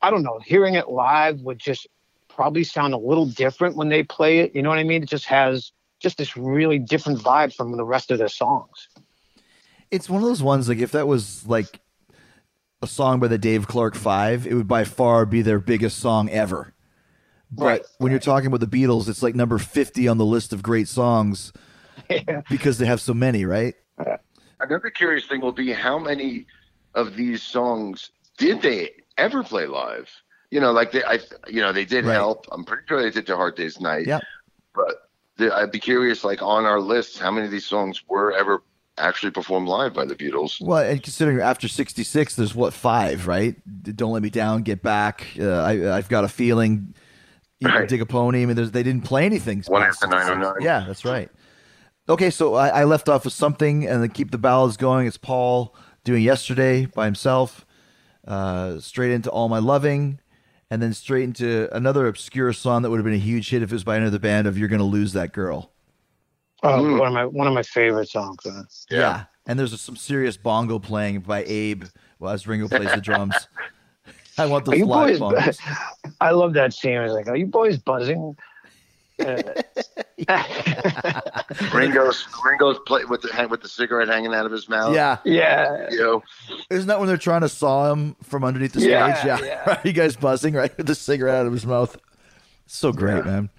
I don't know, hearing it live would just probably sound a little different when they play it. You know what I mean? It just has just this really different vibe from the rest of their songs. It's one of those ones like if that was like a song by the Dave Clark Five, it would by far be their biggest song ever. But Right. when you're talking about the Beatles, it's like number fifty on the list of great songs *laughs* because they have so many, right? Uh, another curious thing will be how many of these songs did they ever play live? You know, like they, I, you know, they did Right. help. I'm pretty sure they did to Hard Day's Night. Yeah. But the, I'd be curious, like on our list, how many of these songs were ever actually performed live by the Beatles? Well, and considering after '66, there's what five, right? Don't let me down, get back. Uh, I, I've got a feeling. You know, Right. dig a pony. I mean, there's, they didn't play anything. One after 66. 909. Yeah, that's right. Okay, so I, I left off with something, and then keep the ballads going. It's Paul doing "Yesterday" by himself. Uh, straight into "All My Loving," and then straight into another obscure song that would have been a huge hit if it was by another band. Of "You're Gonna Lose That Girl." Oh, Mm. one of my one of my favorite songs. uh, Yeah. And there's some serious bongo playing by Abe well, as Ringo plays the drums. *laughs* I want those live boys? bongos. I love that scene. I was like, "Are you boys buzzing?" *laughs* Ringo's Ringo's play with the with the cigarette hanging out of his mouth. Yeah. yeah, You know, Isn't that when they're trying to saw him from underneath the stage? Yeah, Yeah. *laughs* yeah. You guys buzzing, right? With the cigarette out of his mouth. So great, man.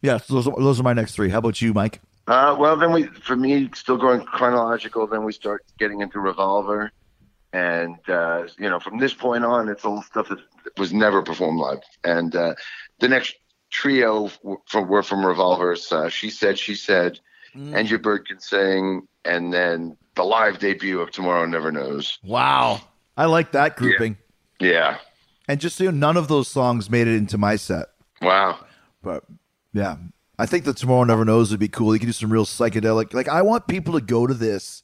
Yeah, so those, those are my next three. How about you, Mike? Uh, well, then we, for me, still going chronological. Then we start getting into Revolver, and uh, you know, from this point on, it's all stuff that was never performed live. And uh, the next trio from were from Revolver's. Uh, she said, she said, and your bird can sing, and then the live debut of Tomorrow Never Knows. Wow. I like that grouping. Yeah, And just so you know, none of those songs made it into my set. wow. But yeah, I think that Tomorrow Never Knows would be cool. You could do some real psychedelic. Like, I want people to go to this.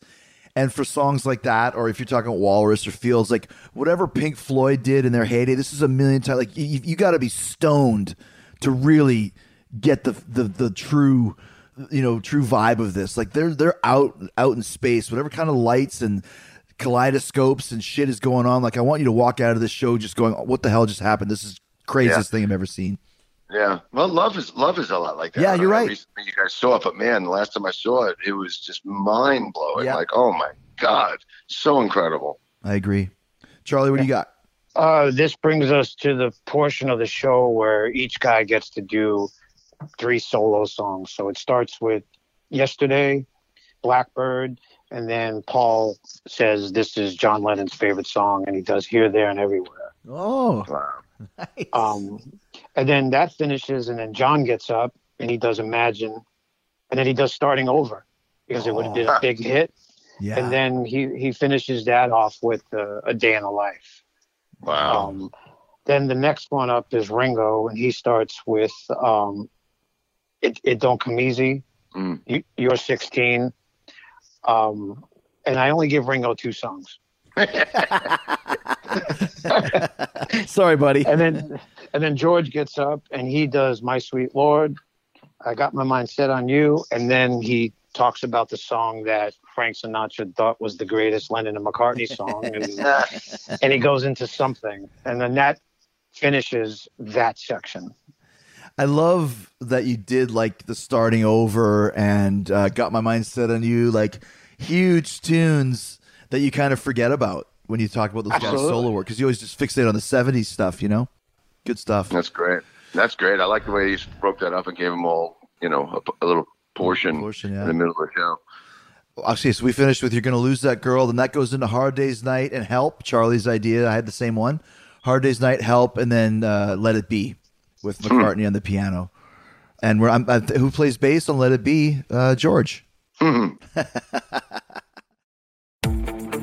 And for songs like that, or if you're talking Walrus or Fields, like whatever Pink Floyd did in their heyday, this is a million times. Like you, you got to be stoned to really get the, the the true, you know, true vibe of this. Like they're they're out out in space, whatever kind of lights and kaleidoscopes and shit is going on. Like I want you to walk out of this show just going, "What the hell just happened? This is craziest thing I've ever seen." Yeah. Well, love is love is a lot like that. Yeah, you're right. recently You guys saw it, but man, the last time I saw it, it was just mind blowing. Yeah. Like, oh my god, so incredible. I agree. Charlie, what do you got? Uh, this brings us to the portion of the show where each guy gets to do three solo songs. So it starts with Yesterday, Blackbird, and then Paul says this is John Lennon's favorite song, and he does Here, There, and Everywhere. Oh, Wow. *laughs* nice. Um, and then that finishes, and then John gets up and he does Imagine, and then he does Starting Over because it would have been a big hit. yeah. And then he, he finishes that off with uh, A Day in the Life. Wow. Um, then the next one up is Ringo, and he starts with um, "It, it Don't Come Easy." Mm. You, you're 16, um, and I only give Ringo two songs. *laughs* *laughs* *laughs* Sorry, buddy. And then and then George gets up and he does "My Sweet Lord." I got my mind set on you, and then he talks about the song that Frank Sinatra thought was the greatest Lennon and McCartney song, and, *laughs* and he goes into something, and then that finishes that section. I love that you did like the starting over and uh, got my mind set on you, like huge tunes that you kind of forget about when you talk about those guys' solo work because you always just fixate on the 70s stuff, you know? Good stuff. That's great. That's great. I like the way you broke that up and gave them all, you know, a little portion, Portion, yeah. in the middle of the show. Okay, so we finished with You're Gonna Lose That Girl, then that goes into Hard Day's Night and Help, Charlie's idea. I had the same one. Hard Day's Night, Help, and then uh, Let It Be with McCartney on the piano. And we're, I'm, I, who plays bass on Let It Be? Uh, George. *laughs*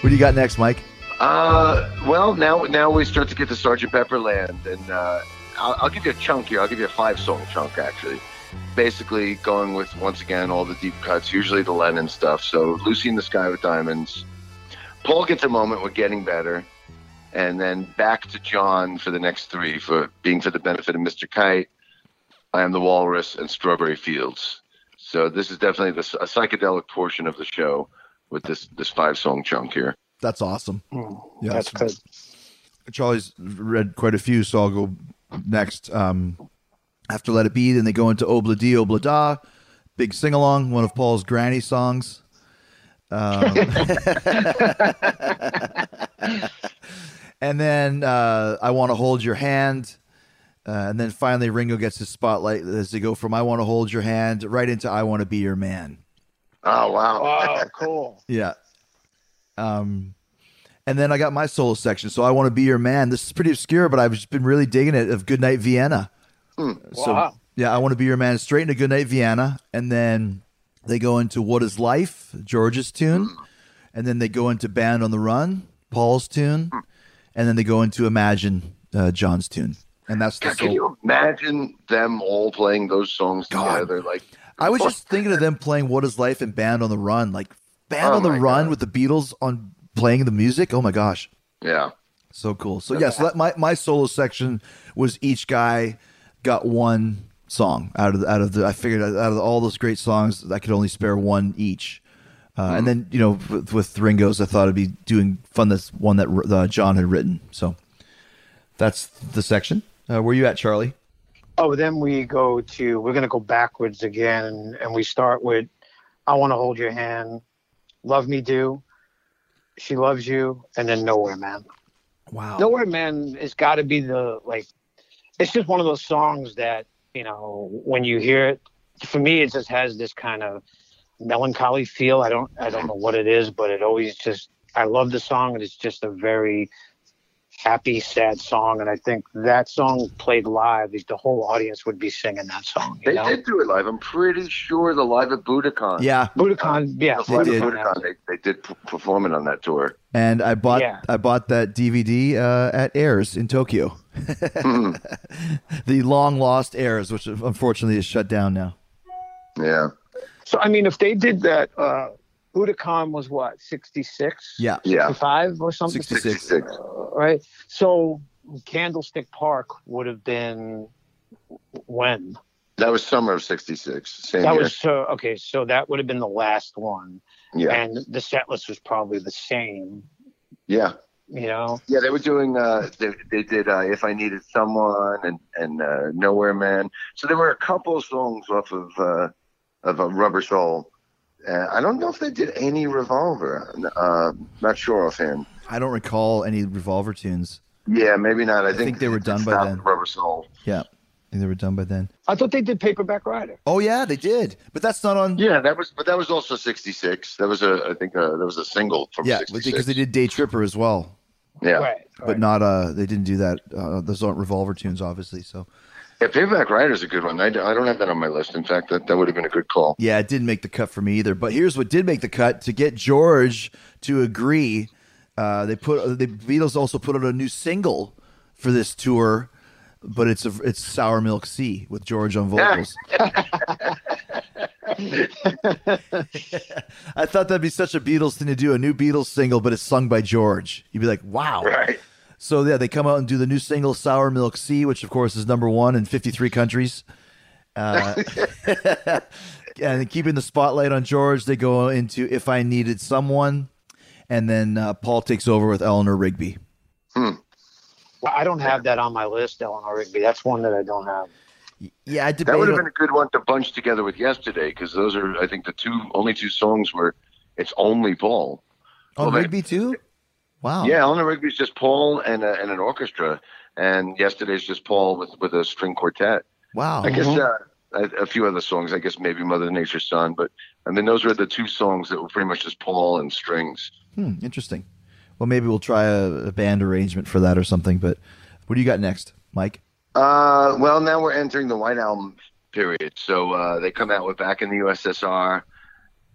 What do you got next, Mike? Uh, well, now now we start to get to Sergeant Pepper land, and uh, I'll, I'll give you a chunk here. I'll give you a five song chunk actually. Basically, going with once again all the deep cuts, usually the Lennon stuff. So, Lucy in the Sky with Diamonds. Paul gets a moment with Getting Better, and then back to John for the next three for being for the benefit of Mr. Kite. I am the Walrus and Strawberry Fields. So this is definitely the, a psychedelic portion of the show with this this five song chunk here. That's awesome. Yeah, That's good. Charlie's read quite a few, so I'll go next. Um, after Let It Be, then they go into Obla Di Obla Da, big sing along, one of Paul's granny songs. Um, *laughs* and then uh, I Want to Hold Your Hand. Uh, and then finally, Ringo gets his spotlight as they go from I Want to Hold Your Hand right into I Want to Be Your Man. Oh wow! Oh, *laughs* cool. Yeah. Um, and then I got my solo section. So I want to be your man. This is pretty obscure, but I've just been really digging it. Of Goodnight Vienna. So Wow. yeah, I want to be your man. Straight into Goodnight Vienna, and then they go into What Is Life, George's tune, and then they go into Band on the Run, Paul's tune, and then they go into Imagine, uh, John's tune, and that's the God, can you imagine them all playing those songs God. together? Like I was just thinking of them playing "What Is Life" and "Band on the Run," like "Band Oh on the Run" God. with the Beatles on playing the music. Oh my gosh! yeah. So cool. So yeah, so that, my my solo section was each guy got one song out of the, out of the. I figured out of all those great songs, I could only spare one each. Uh, And then you know, with, with Ringo's, I thought it'd be doing fun. This one that uh, John had written. So that's the section. Uh, where you at, Charlie? Oh, then we go to, we're going to go backwards again, and we start with I Want to Hold Your Hand, Love Me Do, She Loves You, and then Nowhere Man. Wow. Nowhere Man has got to be the, like, it's just one of those songs that, you know, when you hear it, for me, it just has this kind of melancholy feel. I don't, I don't know what it is, but it always just, I love the song, and it's just a very happy, sad song, and I think that song played live, the whole audience would be singing that song. You They know? did do it live. I'm pretty sure the live at Budokan. Yeah, Budokan, yeah, The live They at did. Budokan, they, they did perform it on that tour. and I bought Yeah. I bought that DVD uh, at Airs in Tokyo. *laughs* the long lost Airs, which unfortunately is shut down now. Yeah. So I mean, if they did that, uh, Budokan was what sixty six, Yeah, Yeah. sixty five or something, 66. 66. Uh, right? So Candlestick Park would have been when That was summer of 66. Same that year. was so okay. So that would have been the last one, yeah. and the set list was probably the same. yeah. You know, Yeah, they were doing. Uh, they, they did uh, "If I Needed Someone" and and uh, "Nowhere Man." So there were a couple songs off of uh, of uh, Rubber Soul. Uh, I don't know if they did any Revolver. Uh, not sure offhand. I don't recall any Revolver tunes. Yeah, maybe not. I, think they were done by then. Rubber Soul. Yeah, I think they were done by then. I thought they did Paperback Writer. Oh yeah, they did, but that's not on. Yeah, that was. But that was also '66. That was a. I think uh, that was a single from Yeah, '66. because they did Day Tripper as well, Yeah. Right, but right. not uh they didn't do that. Uh, those aren't Revolver tunes, obviously. So Yeah, Payback is a good one. I, I don't have that on my list. In fact, that, that would have been a good call. yeah, it didn't make the cut for me either. But here's what did make the cut: to get George to agree, uh, they put the Beatles also put out a new single for this tour, but it's a it's Sour Milk Sea with George on vocals. *laughs* *laughs* I thought that'd be such a Beatles thing to do, a new Beatles single, but it's sung by George. You'd be like, wow. Right. So yeah, they come out and do the new single "Sour Milk Sea," which of course is number one in 53 countries. Uh, *laughs* and keeping the spotlight on George, they go into "If I Needed Someone," and then uh, Paul takes over with Eleanor Rigby. Well, I don't have that on my list, Eleanor Rigby. That's one that I don't have. Yeah, I That would have been a good one to bunch together with yesterday because those are, I think, the two only two songs where it's only Paul. Oh, well, they- Rigby too. Wow. Yeah, Eleanor Rigby's just Paul and a, and an orchestra, and yesterday's just Paul with with a string quartet. Wow. I guess uh, a, a few other songs. I guess maybe Mother Nature's Son, but I mean those were the two songs that were pretty much just Paul and strings. Hmm, interesting. Well, maybe we'll try a, a band arrangement for that or something. But what do you got next, Mike? Uh, well, now we're entering the White Album period. So uh, they come out with Back in the USSR,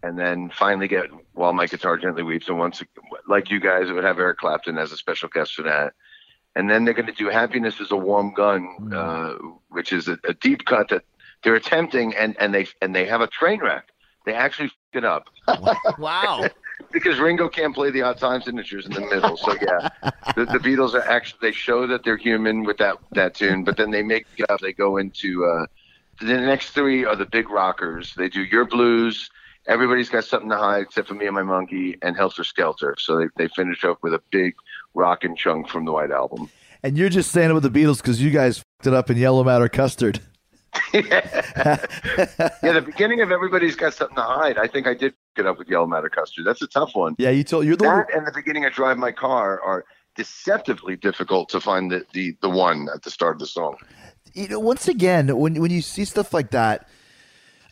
and then finally get While My Guitar Gently Weeps. And once, like you guys, it would have Eric Clapton as a special guest for that. And then they're going to do Happiness is a Warm Gun, uh, which is a, a deep cut that they're attempting, and, and they and they have a train wreck. They actually f- it up *laughs* Wow. *laughs* because Ringo can't play the odd time signatures in the middle. So yeah, the, the Beatles are actually they show that they're human with that that tune, but then they make it up. They go into uh, the next three are the big rockers. They do Your Blues. Everybody's got something to hide except for me and my monkey and Helter Skelter. So they they finish up with a big rockin' chunk from the White Album. and you're just saying it with the Beatles because you guys f***ed it up in Yellow Matter Custard. Yeah, *laughs* yeah, the beginning of Everybody's Got Something to Hide. I think I did get up with Yellow Matter Custard. That's a tough one. Yeah, you told you're the one. That and the beginning of Drive My Car are deceptively difficult to find the, the, the one at the start of the song. you know, once again, when when you see stuff like that,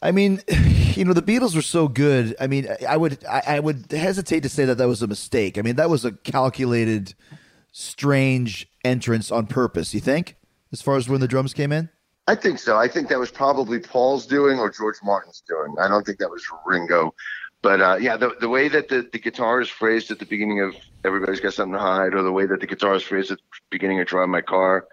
I mean, *sighs* you know, the Beatles were so good. I mean, I would I, I would hesitate to say that that was a mistake. I mean, that was a calculated, strange entrance on purpose. You think, as far as when the drums came in? I think so. I think that was probably Paul's doing or George Martin's doing. I don't think that was Ringo. But uh, yeah, the, the way that the, the guitar is phrased at the beginning of Everybody's Got Something to Hide, or the way that the guitar is phrased at the beginning of Drive My Car,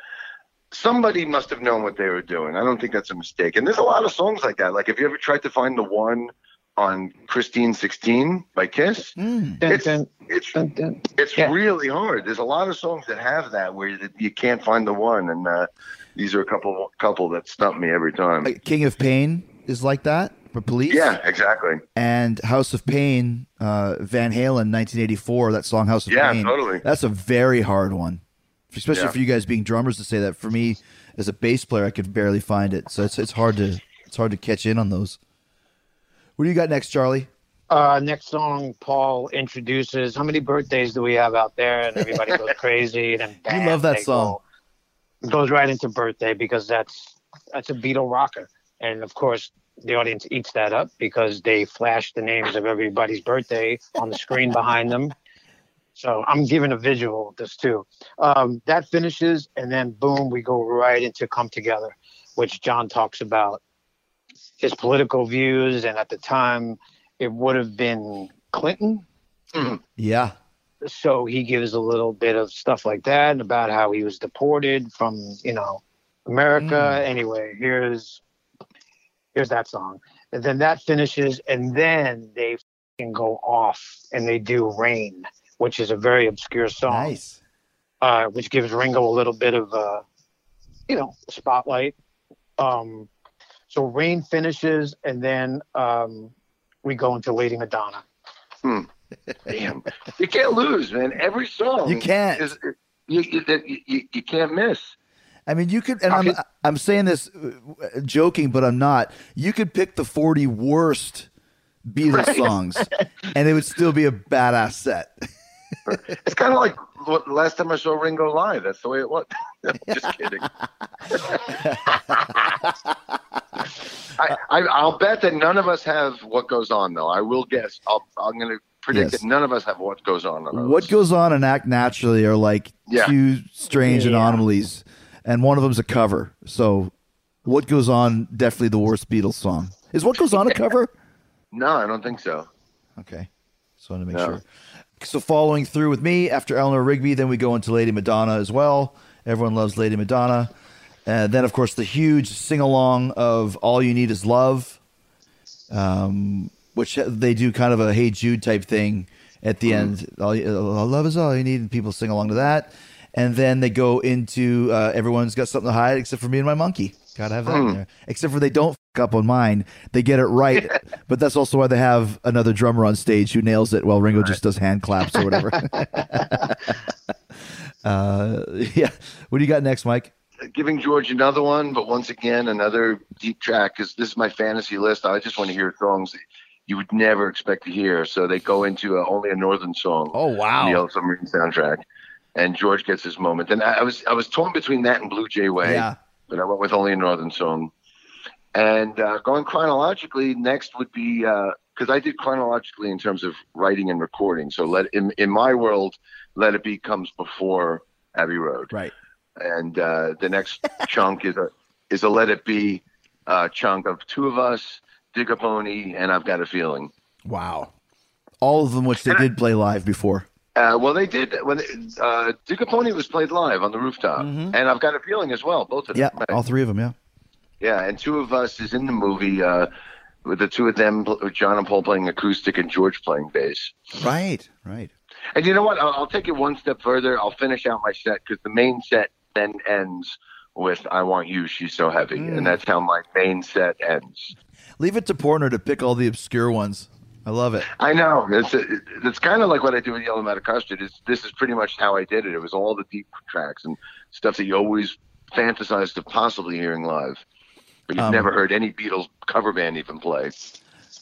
somebody must have known what they were doing. I don't think that's a mistake. And there's a lot of songs like that. Like, have you ever tried to find the one on Christine 16 by Kiss? Dun, It's, dun, it's dun, dun. it's Yeah. really hard. There's a lot of songs that have that where you- you can't find the one, and uh, these are a couple couple that stump me every time. Like King of Pain is like that for Police. yeah, exactly. And House of Pain, uh, Van Halen, 1984. That song House of Yeah, Pain. Yeah, totally. That's a very hard one, especially Yeah. for you guys being drummers to say that. For me, as a bass player, I could barely find it. So it's it's hard to it's hard to catch in on those. What do you got next, Charlie? Uh, next song, Paul introduces. How many birthdays do we have out there? And everybody goes *laughs* crazy. And then bam, love that song. Go, goes right into birthday because that's that's a Beatle rocker. And of course, the audience eats that up because they flash the names of everybody's birthday on the screen behind them. So I'm giving a visual of this too. Um, that finishes, and then boom, we go right into "Come Together," which John talks about his political views, and at the time, it would have been Clinton. Yeah. So he gives a little bit of stuff like that and about how he was deported from, you know, America. Anyway, here's here's that song, and then that finishes, and then they can go off and they do "Rain," which is a very obscure song Nice. uh, which gives Ringo a little bit of uh, you know spotlight. Um, so Rain finishes, and then um, we go into Lady Madonna. Damn, you can't lose, man. Every song You can't. Is, you, you, you, you, you can't miss. I mean, you could, and I'm I'm saying this uh, joking, but I'm not. You could pick the 40 worst Beatles songs, and it would still be a badass set. *laughs* *laughs* It's kind of like what, last time I saw Ringo live. That's the way it was. *laughs* Just *laughs* kidding. I, I, I'll bet that none of us have what goes on, though. I will guess. I'll, I'm going to predict Yes. that none of us have what goes on. on What goes on and act naturally are like Yeah. two strange Yeah. anomalies, and one of them's a cover. So, what goes on? Definitely the worst Beatles song. Is what goes on a cover? No, I don't think so. Okay. Just wanted to make No. sure. So following through with me after Eleanor Rigby, then we go into Lady Madonna as well. Everyone loves Lady Madonna. And then, of course, the huge sing along of All You Need Is Love, um, which they do kind of a Hey Jude type thing at the end. All, you- all love is all you need, and people sing along to that. And then they go into uh, Everyone's Got Something to Hide except for me and my monkey. Gotta have that in there. Except for they don't f up on mine. They get it right. *laughs* but that's also why they have another drummer on stage who nails it while Ringo just does hand claps or whatever. *laughs* uh, yeah. What do you got next, Mike? Giving George another one, but once again, another deep track because this is my fantasy list. I just want to hear songs you would never expect to hear. So they go into a, only a northern song. Oh, wow. The Yellow Submarine soundtrack, and George gets his moment. And I, I was I was torn between that and Blue Jay Way. Yeah. But I went with only a northern song. And uh, going chronologically, next would be because I did chronologically in terms of writing and recording. So let in in my world, Let It Be comes before Abbey Road, Right. and uh, the next *laughs* chunk is a is a Let It Be uh, chunk of two of us, Dig a Pony, and I've Got a Feeling. Wow. All of them, which they did play live before. Uh, well, they did when they, uh, a Pony was played live on the rooftop, and I've Got a Feeling as well, both of Yeah. them. Yeah, all three of them. Yeah. Yeah, and two of us is in the movie uh, with the two of them, John and Paul playing acoustic and George playing bass. Right. Right. And you know what? I'll, I'll take it one step further. I'll finish out my set because the main set then ends with "I Want You." She's so heavy, and that's how my main set ends. Leave it to Portnoy to pick all the obscure ones. I love it. I know it's it's kind of like what I do with Yellow Matter Custard. Is this is pretty much how I did it. It was all the deep tracks and stuff that you always fantasized of possibly hearing live, but you've Um, never heard any Beatles cover band even play.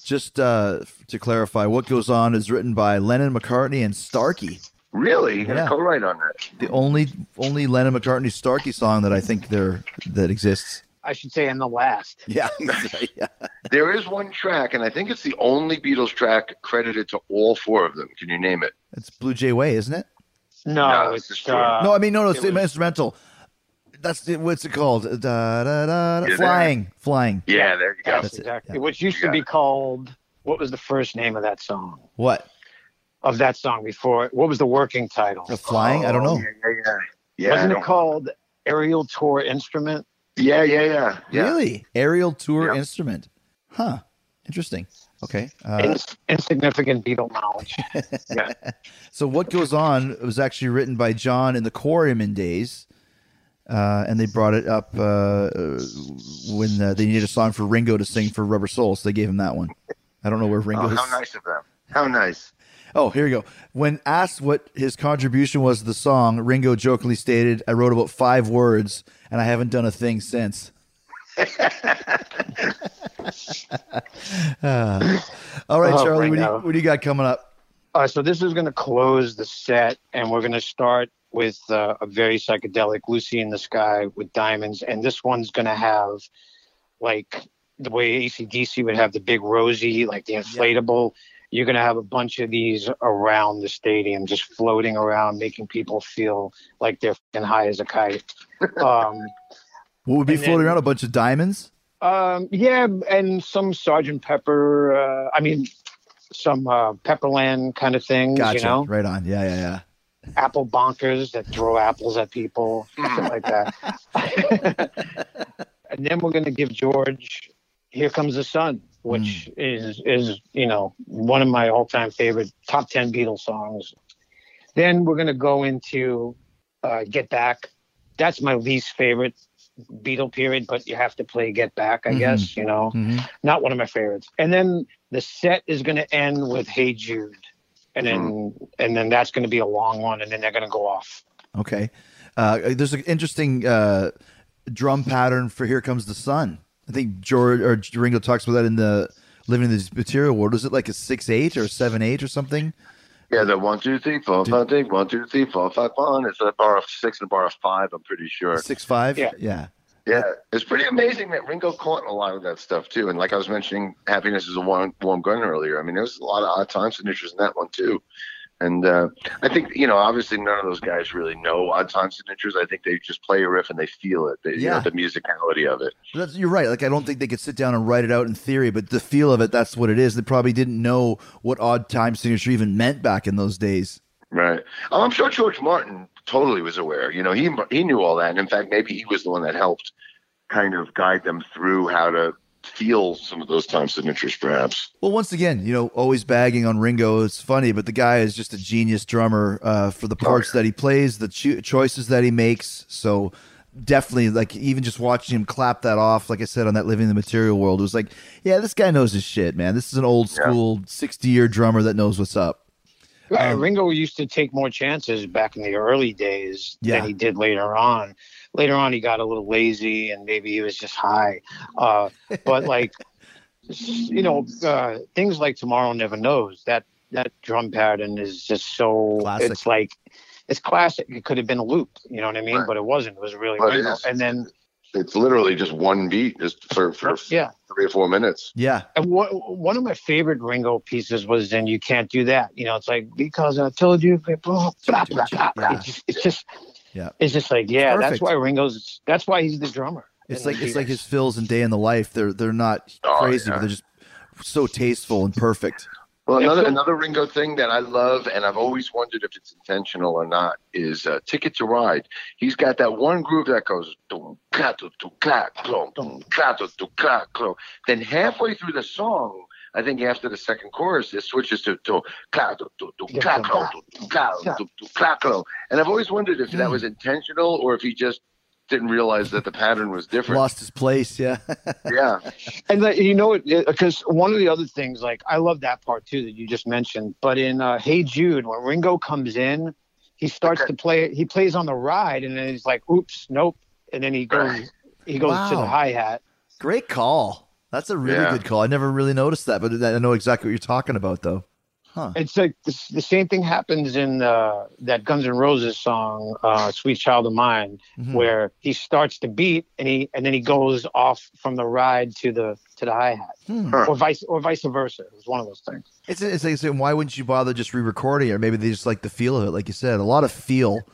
Just uh, to clarify, what goes on is written by Lennon, McCartney, and Starkey. Really, yeah. co-write on that. The only only Lennon, McCartney, Starkey song that I think there that exists. I should say, and the last. Yeah. *laughs* yeah. *laughs* There is one track, and I think it's the only Beatles track credited to all four of them. Can you name it? It's Blue Jay Way, isn't it? No, No, it's it's just uh, no, I mean no, no, it's it was- instrumental. That's the, what's it called? Da, da, da, da. there. Flying, flying. Yeah, there you go. yes, That's it, exactly. yeah. Which used to be it. called. What was the first name of that song? What? Of that song before? What was the working title? The flying? I don't know. Oh, Yeah, yeah, yeah. Yeah, Wasn't it don't- called Aerial Tour Instrument? Yeah, yeah, yeah. yeah. Really? Aerial tour Yeah. instrument. Huh. Interesting. Okay. Uh, Ins- insignificant Beatle knowledge. *laughs* yeah. so what goes on was actually written by John in the Quarrymen days. Uh, and they brought it up uh, uh, when uh, they needed a song for Ringo to sing for Rubber Soul, so they gave him that one. I don't know where Oh, Ringo's. how nice of them. How nice. Oh, here you go. When asked what his contribution was to the song, Ringo jokingly stated, "I wrote about five words, and I haven't done a thing since." Uh, *laughs* *sighs* all right, Oh, Charlie, what do, you, what do you got coming up? Uh, so this is going to close the set, and we're going to start with uh, a very psychedelic "Lucy in the Sky" with diamonds, and this one's going to have like the way ACDC would have the big rosy, like the inflatable. You're going to have a bunch of these around the stadium, just floating around, making people feel like they're fing high as a kite. *laughs* Um, What would be floating then- around? A bunch of diamonds? um, yeah, and some Sergeant Pepper. Uh, I mean, some uh, Pepperland kind of things. Gotcha. You know, Right on. Yeah, yeah, yeah. apple bonkers that throw apples at people, shit like that. *laughs* *laughs* and then we're going to give George "Here Comes the Sun," which is is you know one of my all time favorite top ten Beatles songs. Then we're going to go into uh, "Get Back." That's my least favorite Beatle period, but you have to play "Get Back," I guess. You know, Mhm. not one of my favorites. And then the set is going to end with "Hey Jude." And then, and then that's going to be a long one, and then they're going to go off. Okay. Uh, there's an interesting uh, drum pattern for "Here Comes the Sun." I think George or Ringo talks about that in the "Living in This Material World." Was it like a six eight or seven eight or something? Yeah, the one, two, three, four, five, six, one, two, three, four, five, one. It's a bar of six and a bar of five, I'm pretty sure. Six five. Yeah. Yeah. Yeah, it's pretty amazing that Ringo caught a lot of that stuff too. And like I was mentioning, happiness is a warm, warm gun earlier. I mean, there was a lot of odd time signatures in that one too. And uh, I think you know, obviously, none of those guys really know odd time signatures. I think they just play a riff and they feel it. They, you Yeah. know, the musicality of it. That's, you're right. Like I don't think they could sit down and write it out in theory, but the feel of it—that's what it is. They probably didn't know what odd time signature even meant back in those days. Right. Oh, I'm sure George Martin totally was aware. You know, he he knew all that, and in fact, maybe he was the one that helped kind of guide them through how to feel some of those time signatures, perhaps. Well, once again, you know, always bagging on Ringo. It's funny, but the guy is just a genius drummer uh, for the parts that he plays, the cho- choices that he makes. So definitely, like even just watching him clap that off, like I said on that "Living the Material World," it was like, yeah, this guy knows his shit, man. This is an old school, sixty-year drummer that knows what's up. Um, Ringo used to take more chances back in the early days Yeah. than he did later on. Later on, he got a little lazy and maybe he was just high. Uh, but like, you know, uh, things like "Tomorrow Never Knows" that that drum pattern is just so. Classic. It's like it's classic. It could have been a loop, you know what I mean? Right. But it wasn't. It was really But it And then It's literally just one beat, just for for yeah, three or four minutes. Yeah, And what, one of my favorite Ringo pieces was "And You Can't Do That." You know, it's like because I told you, blah, blah, blah, blah, blah. Yeah. It's just, it's just, Yeah. it's just like, yeah, that's why Ringo's. That's why he's the drummer. it's like it's like his fills and day in the life. They're they're not Oh, crazy, yeah. but they're just so tasteful and perfect. Well, another another Ringo thing that I love, and I've always wondered if it's intentional or not, is uh, "Ticket to Ride." He's got that one groove that goes dum ka dum dum ka clom dum ka dum dum ka. Then halfway through the song, I think after the second chorus, it switches to dum ka clom. And I've always wondered if that was intentional or if he just didn't realize that the pattern was different. Lost his place. Yeah. *laughs* Yeah, And like, you know, because one of the other things, like I love that part too that you just mentioned. But in uh, "Hey Jude," when Ringo comes in, he starts to play. He plays on the ride, and then he's like, "Oops, nope," and then he goes, he goes to the hi hat. Great call. That's a really Yeah. good call. I never really noticed that, but I know exactly what you're talking about, though. It's like the, the same thing happens in uh, that Guns N' Roses song, uh, "Sweet Child of Mine," Mhm. where he starts the beat and he and then he goes off from the ride to the to the hi hat, Hmm. or vice or vice versa. It was one of those things. It's, it's like saying, why wouldn't you bother just re-recording it? Or maybe they just like the feel of it, like you said. A lot of feel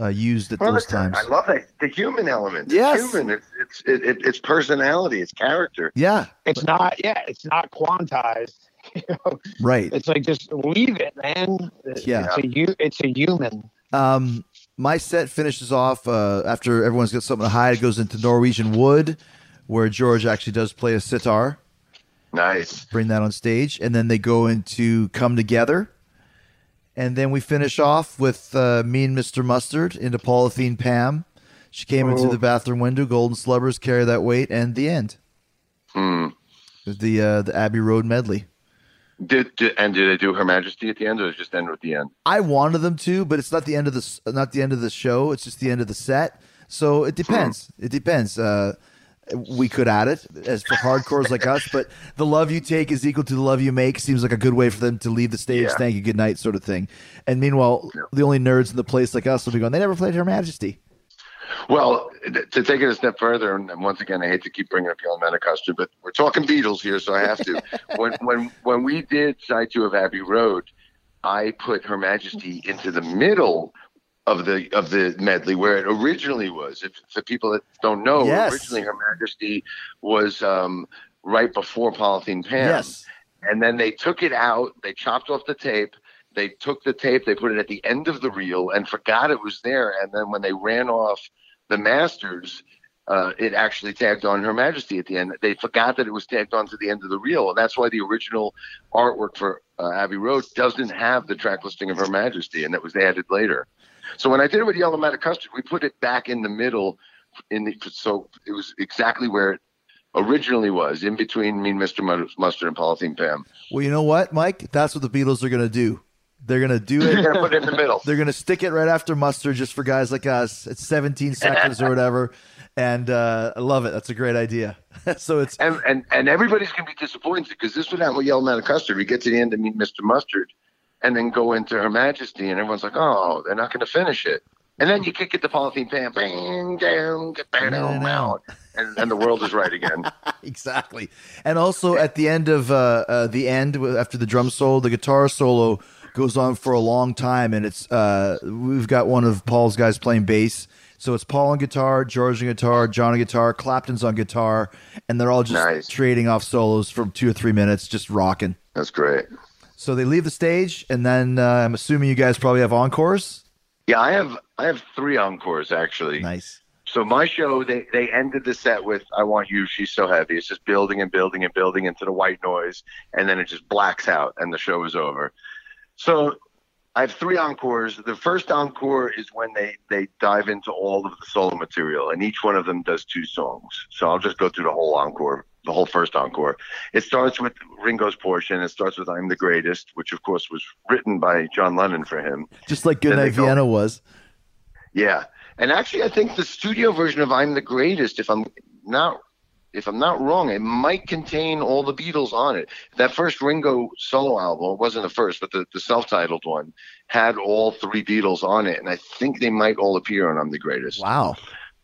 uh, used at those times. I love that the human element. It's Yes. human. It's it's it, it, it's personality. It's character. Yeah, It's not, yeah, it's not quantized. *laughs* You know, right. it's like just leave it, man. Yeah. it's a you, it's a human. Um, my set finishes off uh, after everyone's got something to hide. It goes into Norwegian Wood, where George actually does play a sitar. Nice. Bring that on stage, and then they go into Come Together, and then we finish off with uh, Mean Mr. Mustard into Polythene Pam. She came into the bathroom window. Golden Slumbers carry that weight, and the end. Hmm. The uh, the Abbey Road medley. Did, did and did they do Her Majesty at the end, or did it just end with the end? I wanted them to, but it's not the end of the not the end of the show. It's just the end of the set. So it depends. It depends. Uh, we could add it as for hardcores like us, but the love you take is equal to the love you make. Seems like a good way for them to leave the stage. Yeah. Thank you, good night, sort of thing. And meanwhile, the only nerds in the place like us will be going. They never played Her Majesty. Well, to take it a step further, and once again, I hate to keep bringing up Yellow Custard, but we're talking Beatles here, so I have to. *laughs* when when when we did side two of Abbey Road, I put Her Majesty into the middle of the of the medley where it originally was. If for people that don't know, Yes. originally Her Majesty was um, right before Polythene Pam, Yes. and then they took it out. They chopped off the tape. They took the tape. They put it at the end of the reel and forgot it was there. And then when they ran off the masters, uh, it actually tagged on Her Majesty at the end. They forgot that it was tagged on to the end of the reel, and that's why the original artwork for uh, Abbey Road doesn't have the track listing of Her Majesty, and it was added later. So when I did it with Yellow Matter Custard, we put it back in the middle, in the so it was exactly where it originally was, in between Mean Mr. Mustard and Polythene Pam. Well, you know what, Mike? That's what the Beatles are going to do. They're going to do it. They're gonna put it in the middle. They're going to stick it right after mustard just for guys like us. It's 17 seconds or whatever. And uh, I love it. That's a great idea. *laughs* so it's And and and everybody's gonna be disappointed because this would happen with Yellow Matter Custard. We get to the end to meet Mr. Mustard, and then go into Her Majesty, and everyone's like, "Oh, they're not gonna finish it." And then you kick it to Polythene Pam, bang, down, get bang, down, out, and, and the world is right again. *laughs* exactly. And also at the end of uh, uh, the end after the drum solo, the guitar solo goes on for a long time, and it's uh, we've got one of Paul's guys playing bass. So it's Paul on guitar, George on guitar, John on guitar, Clapton's on guitar, and they're all just Nice. trading off solos for two or three minutes, just rocking. That's great. So they leave the stage, and then uh, I'm assuming you guys probably have encores. Yeah, I have I have three encores actually. Nice. So my show, they they ended the set with "I Want You." She's so heavy. It's just building and building and building into the white noise, and then it just blacks out, and the show is over. So I have three encores. The first encore is when they they dive into all of the solo material, and each one of them does two songs. So I'll just go through the whole encore, the whole first encore. It starts with Ringo's portion. It starts with "I'm the Greatest," which of course was written by John Lennon for him. Just like Goodnight go- Vienna was. Yeah, and actually, I think the studio version of "I'm the Greatest," if I'm not if I'm not wrong, it might contain all the Beatles on it. That first Ringo solo album it wasn't the first, but the, the self-titled one had all three Beatles on it, and I think they might all appear on "I'm the Greatest." Wow.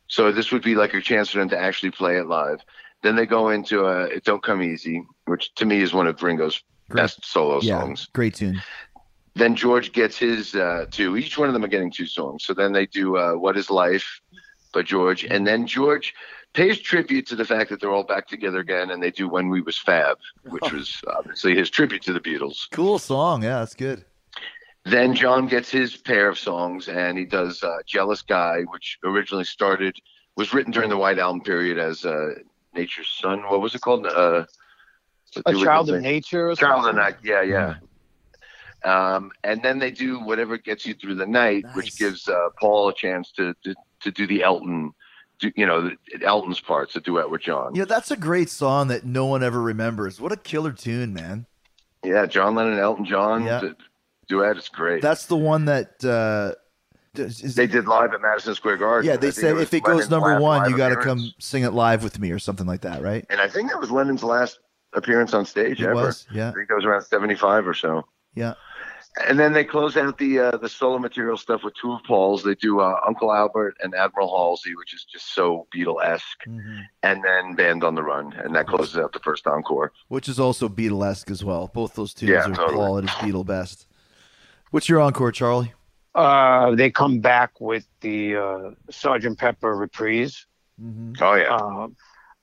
So this would be like a chance for them to actually play it live. Then they go into uh, "It Don't Come Easy," which to me is one of Ringo's best solo Yeah, songs great tune. then George gets his uh, two. Each one of them are getting two songs. So then they do uh, "What Is Life" by George, and then George pays tribute to the fact that they're all back together again, and they do "When We Was Fab," which was obviously his tribute to the Beatles. Cool song. Yeah, that's good. Then John gets his pair of songs, and he does uh, "Jealous Guy," which originally started was written during the White Album period as uh, "Nature's Son." What was it called? Uh, A child of nature or Child of something? Night, yeah, yeah. Um, and then they do whatever gets you through the night, Nice. which gives uh, Paul a chance to, to to do the Elton, do, you know, Elton's parts, a duet with John. Yeah, that's a great song that no one ever remembers. What a killer tune, man. Yeah, John Lennon, Elton John Yeah. duet is great. That's the one that uh they did live at Madison Square Garden. Yeah, they said was if it goes Lennon's number 1, you got to come sing it live with me or something like that, right? And I think that was Lennon's last appearance on stage It ever. was, yeah. I think that was around seventy-five or so. Yeah. And then they close out the uh, the solo material stuff with two of Paul's. They do uh, Uncle Albert and Admiral Halsey, which is just so Beatle esque, Mm-hmm. and then Band on the Run, and that closes out the first encore. Which is also Beatlesque as well. Both those tunes Yeah, are totally. Paul at his Beatle best. What's your encore, Charlie? Uh, they come back with the uh, Sergeant Pepper reprise. Oh yeah, Uh,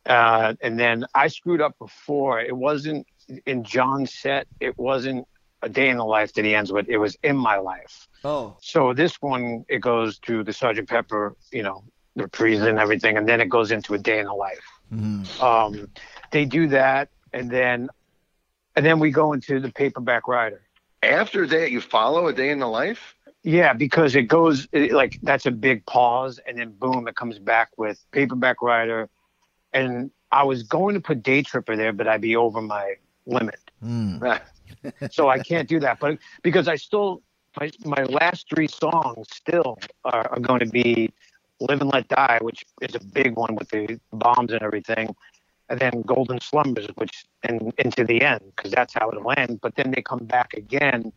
uh, and then I screwed up before. It wasn't in John's set. It wasn't a day in the life that he ends with. It was in my life. Oh. So this one, it goes to the Sergeant Pepper, you know, the reprise and everything, and then it goes into a day in the life. Mm-hmm. Um, they do that, and then, and then we go into the Paperback Writer. after that you follow a day in the life. Yeah, because it goes it, like that's a big pause, and then boom, it comes back with Paperback Writer, and I was going to put Day Tripper there, but I'd be over my limit, Mm. So I can't do that. But because I still my my last three songs still are, are going to be Live and Let Die, which is a big one with the bombs and everything, and then Golden Slumbers, which and into the end because that's how it'll end. But then they come back again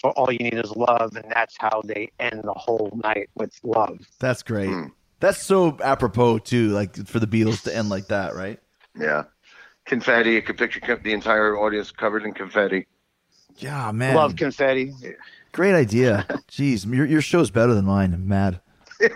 for All You Need Is Love, and that's how they end the whole night with love. That's great. Mm. That's so apropos too, like for the Beatles to end like that, right? Yeah. Confetti. I could picture the entire audience covered in confetti. Yeah, man. Love confetti. Great idea. *laughs* Jeez, your your show's better than mine. I'm mad. *laughs*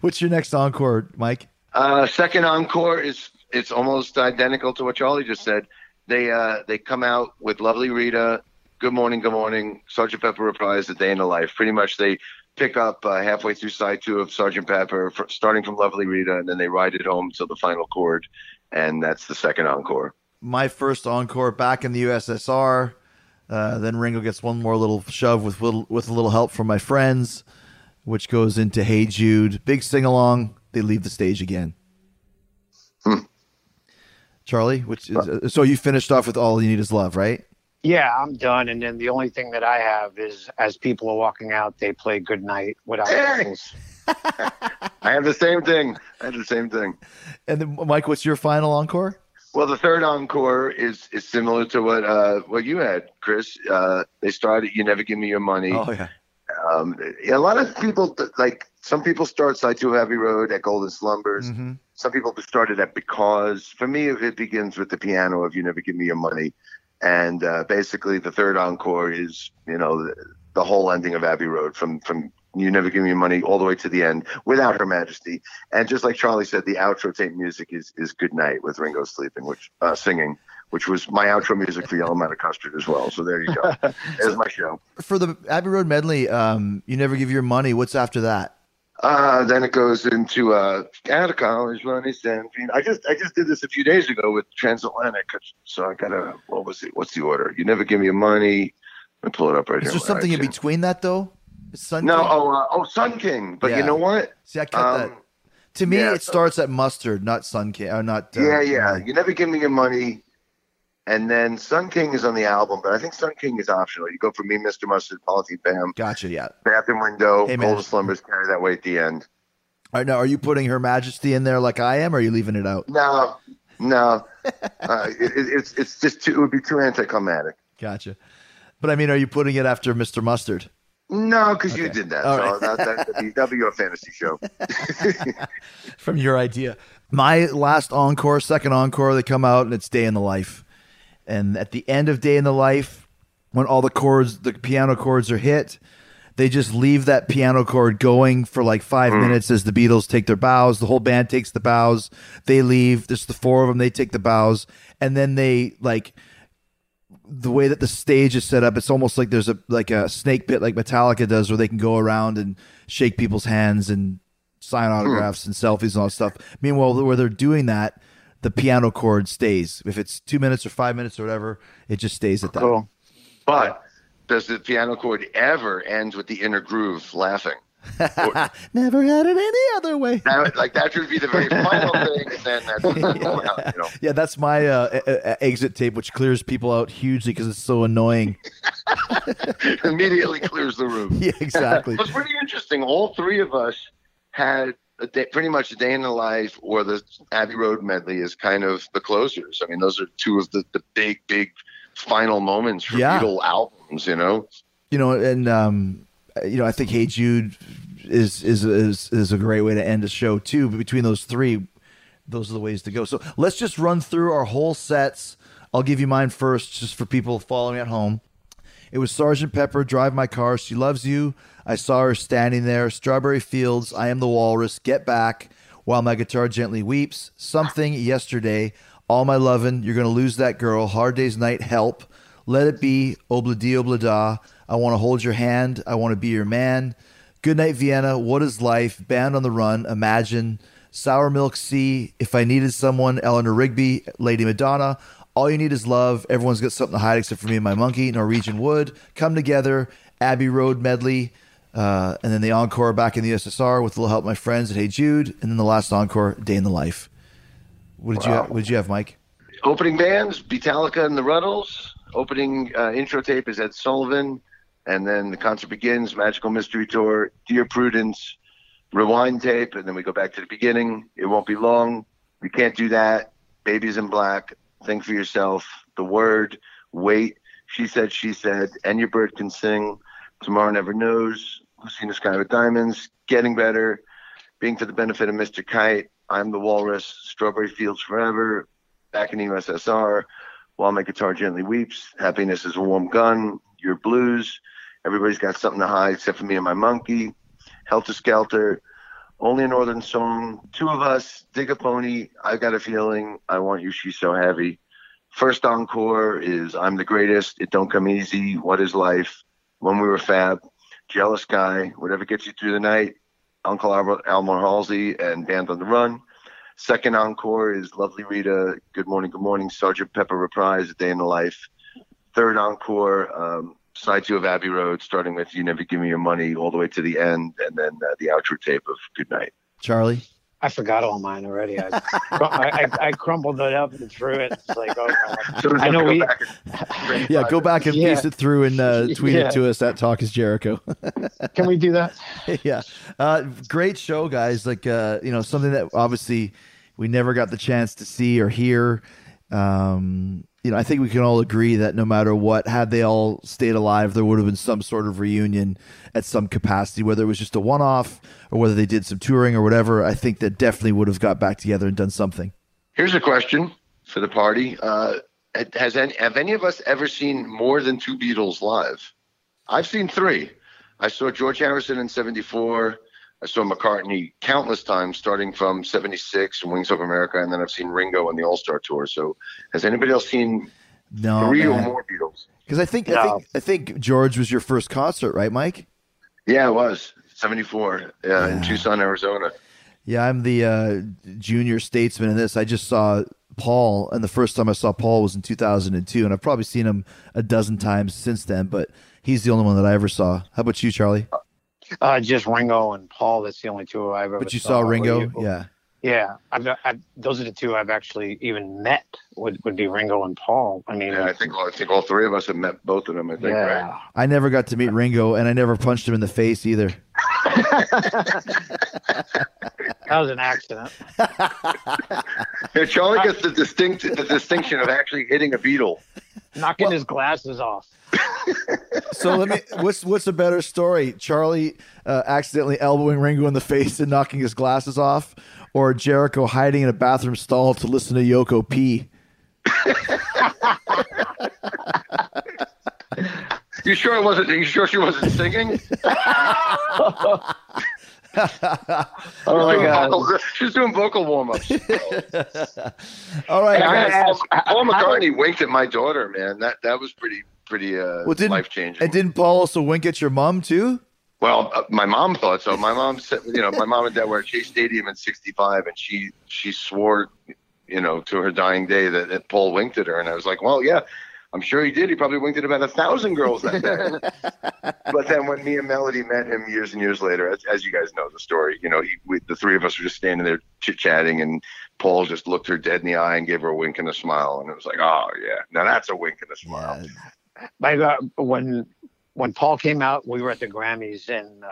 What's your next encore, Mike? Uh, second encore is it's almost identical to what Charlie just said. They uh, they come out with Lovely Rita, Good Morning, Good Morning, Sergeant Pepper reprise, The Day in the Life. Pretty much they pick up uh, halfway through side two of Sergeant Pepper, fr- starting from Lovely Rita, and then they ride it home till the final chord, and that's the second encore. My first encore back in the USSR. Uh, then Ringo gets one more little shove with little, with a little help from my friends, which goes into Hey Jude. Big sing along. They leave the stage again. Hmm. Charlie, which is, uh, so you finished off with All You Need Is Love, right? Yeah, I'm done. And then the only thing that I have is as people are walking out, they play Good Night without Hey! whistles. *laughs* I have the same thing. I have the same thing. And then Mike, what's your final encore? Well, the third encore is is similar to what uh, what you had, Chris. Uh, they started "You Never Give Me Your Money." Oh yeah. Um, a lot of people like some people start side two Abbey Road at Golden Slumbers. Mhm. Some people started at Because. For me, it begins with the piano of "You Never Give Me Your Money," and uh, basically the third encore is you know the, the whole ending of Abbey Road from from "You Never Give Me Your Money" all the way to the end without Her Majesty. And just like Charlie said, the outro tape music is is "Good Night" with Ringo sleeping, which uh, singing. Which was my outro music for Yellow Matter Custard as well. So there you go. *laughs* There's my show. For the Abbey Road medley, um, you never give your money. What's after that? Uh, then it goes into uh, out of college money, seventeen. I just I just did this a few days ago with Transatlantic, so I gotta what was it? What's the order? You never give me your money. Let me pull it up right Is here. there something in between that though? Sun No, King- oh uh, oh Sun King. But Yeah. you know what? See, I cut Um, that. To me, yeah, it so- starts at mustard, not Sun King, or not. Uh, yeah, yeah. You never give me your money. And then Sun King is on the album, but I think Sun King is optional. You go for me, Mr. Mustard, Polythene Pam, Gotcha. Yeah. Bathroom Window, Hey. Golden Slumbers, Carry That Weight at the end. All right, now are you putting Her Majesty in there like I am, or are you leaving it out? No, no. uh, it, it, it's it's just too, it would be too anticlimactic. Gotcha. But I mean, are you putting it after Mr. Mustard? No, because you did that. All so right. that, that, that'd, be, your fantasy show. *laughs* *laughs* From your idea. My last encore, second encore, they come out and it's Day in the Life. And at the end of Day in the Life, when all the chords, the piano chords are hit, they just leave that piano chord going for like five hmm. minutes as the Beatles take their bows. The whole band takes the bows. They leave. There's the four of them. They take the bows. And then they like the way that the stage is set up, it's almost like there's a like a snake pit like Metallica does, where they can go around and shake people's hands and sign hmm. autographs and selfies and all that stuff. Meanwhile, where they're doing that, the piano chord stays. If it's two minutes or five minutes or whatever, it just stays at that. Cool. But does the piano chord ever end with the inner groove laughing? *laughs* Never had it any other way. That, like that should be the very final *laughs* thing, and then that's *laughs* you know. Yeah, that's my uh, e- e- exit tape, which clears people out hugely because it's so annoying. immediately clears the room. Yeah, exactly. it was pretty interesting. All three of us had a day, pretty much a day in the life or the Abbey Road medley is kind of the closers. I mean, those are two of the, the big, big final moments for Yeah. Beatle albums, you know? you know, and um, Uh, you know, I think Hey Jude is is is is a great way to end a show too. But between those three, those are the ways to go. So let's just run through our whole sets. I'll give you mine first, just for people following at home. It was Sergeant Pepper, Drive My Car, She Loves You. I saw her standing there. Strawberry Fields, I Am the Walrus, Get Back, While My Guitar Gently Weeps. Something, Yesterday, All My Lovin', You're Gonna Lose That Girl, Hard Day's Night, Help, Let It Be, Obla Di I Wanna Hold Your Hand, I Wanna Be Your Man, Good Night Vienna, What Is Life, Band on the Run, Imagine, Sour Milk Sea, If I Needed Someone, Eleanor Rigby, Lady Madonna, All You Need Is Love, Everyone's Got Something to Hide Except for Me and My Monkey, Norwegian Wood, Come Together, Abbey Road Medley, uh, and then the encore back in the USSR with a little help of my friends at Hey Jude, and then the last encore, Day in the Life. What did you have, What did you have, Mike? Opening bands, Metallica and the Rutles. Opening uh, intro tape is Ed Sullivan. And then the concert begins, Magical Mystery Tour, Dear Prudence, rewind tape, and then we go back to the beginning. It won't be long. We can't do that. Baby's in Black, Think for Yourself, The Word, Wait, She Said, She Said, and Your Bird Can Sing, Tomorrow Never Knows, Lucy in the Sky with Diamonds, Getting Better, Being for the Benefit of Mr. Kite, I'm the Walrus, Strawberry Fields Forever, Back in the USSR, While My Guitar Gently Weeps, Happiness is a Warm Gun, Yer Blues, Everybody's Got Something to Hide Except for Me and My Monkey, Helter Skelter, Only a Northern Song, Two of Us, Dig a Pony, I Got a Feeling, I Want You, She's So Heavy. First encore is I'm the Greatest, It Don't Come Easy, What is Life, When We Were Fab, Jealous Guy, Whatever Gets You Through the Night, Uncle Albert, Admiral Halsey, and Band on the Run. Second encore is Lovely Rita, Good Morning, Good Morning, Sergeant Pepper Reprise, A Day in the Life. Third encore, um, side two of Abbey Road, starting with You Never Give Me Your Money all the way to the end, and then uh, the outro tape of Good Night. Charlie. I forgot all mine already. I, I, I, I crumbled it up and threw it. It's like, oh, *laughs* So I know go we. back *laughs* Yeah, go back and Yeah. piece it through and uh, *laughs* tweet Yeah. it to us at Talk is Jericho. Can we do that? yeah. Uh, great show, guys. Like, uh, you know, something that obviously we never got the chance to see or hear. Um, you know, I think we can all agree that no matter what, had they all stayed alive, there would have been some sort of reunion at some capacity, whether it was just a one off or whether they did some touring or whatever. I think that definitely would have got back together and done something. Here's a question for the party. Uh, has any, have any of us ever seen more than two Beatles live? I've seen three. I saw George Harrison in 74. I saw McCartney countless times, starting from 76 and Wings of America, and then I've seen Ringo on the All Star Tour. So has anybody else seen No, three or more Beatles? Because I think I think I think George was your first concert, right, Mike? Yeah, it was 74 yeah, in Tucson, Arizona. Yeah, I'm the uh, junior statesman in this. I just saw Paul, and the first time I saw Paul was in 2002, and I've probably seen him a dozen times since then. But he's the only one that I ever saw. How about you, Charlie? Uh, Uh, just Ringo and Paul. That's the only two I've ever. But you saw Ringo, You- yeah. Yeah, I've, I've, those are the two I've actually even met. Would would be Ringo and Paul. I mean, Yeah, I think I think all three of us have met both of them. I think, yeah. right? I never got to meet Ringo, and I never punched him in the face either. *laughs* That was an accident. Yeah, Charlie gets the distinct the distinction of actually hitting a Beatle. Knocking his glasses off. *laughs* So let me. What's what's a better story? Charlie uh, accidentally elbowing Ringo in the face and knocking his glasses off, or Jericho hiding in a bathroom stall to listen to Yoko pee? You sure it wasn't? You sure she wasn't singing? *laughs* *laughs* Oh my God. She's doing vocal warm ups. *laughs* All right, I gotta guys. ask, Paul how- McCartney winked at my daughter, man. That that was pretty pretty uh, Well, life changing. And didn't Paul also wink at your mom too? Well, uh, my mom thought so. My mom said, you know, my mom and dad were at Shea Stadium in '65, and she she swore, you know, to her dying day that, that Paul winked at her, and I was like, well, yeah, I'm sure he did. He probably winked at about a thousand girls that day. *laughs* but then when me and Melody met him years and years later, as, as you guys know the story, you know, he, we, the three of us were just standing there chit chatting, and Paul just looked her dead in the eye and gave her a wink and a smile, and it was like, oh yeah, now that's a wink and a smile. my God, when when Paul came out, we were at the Grammys, and uh,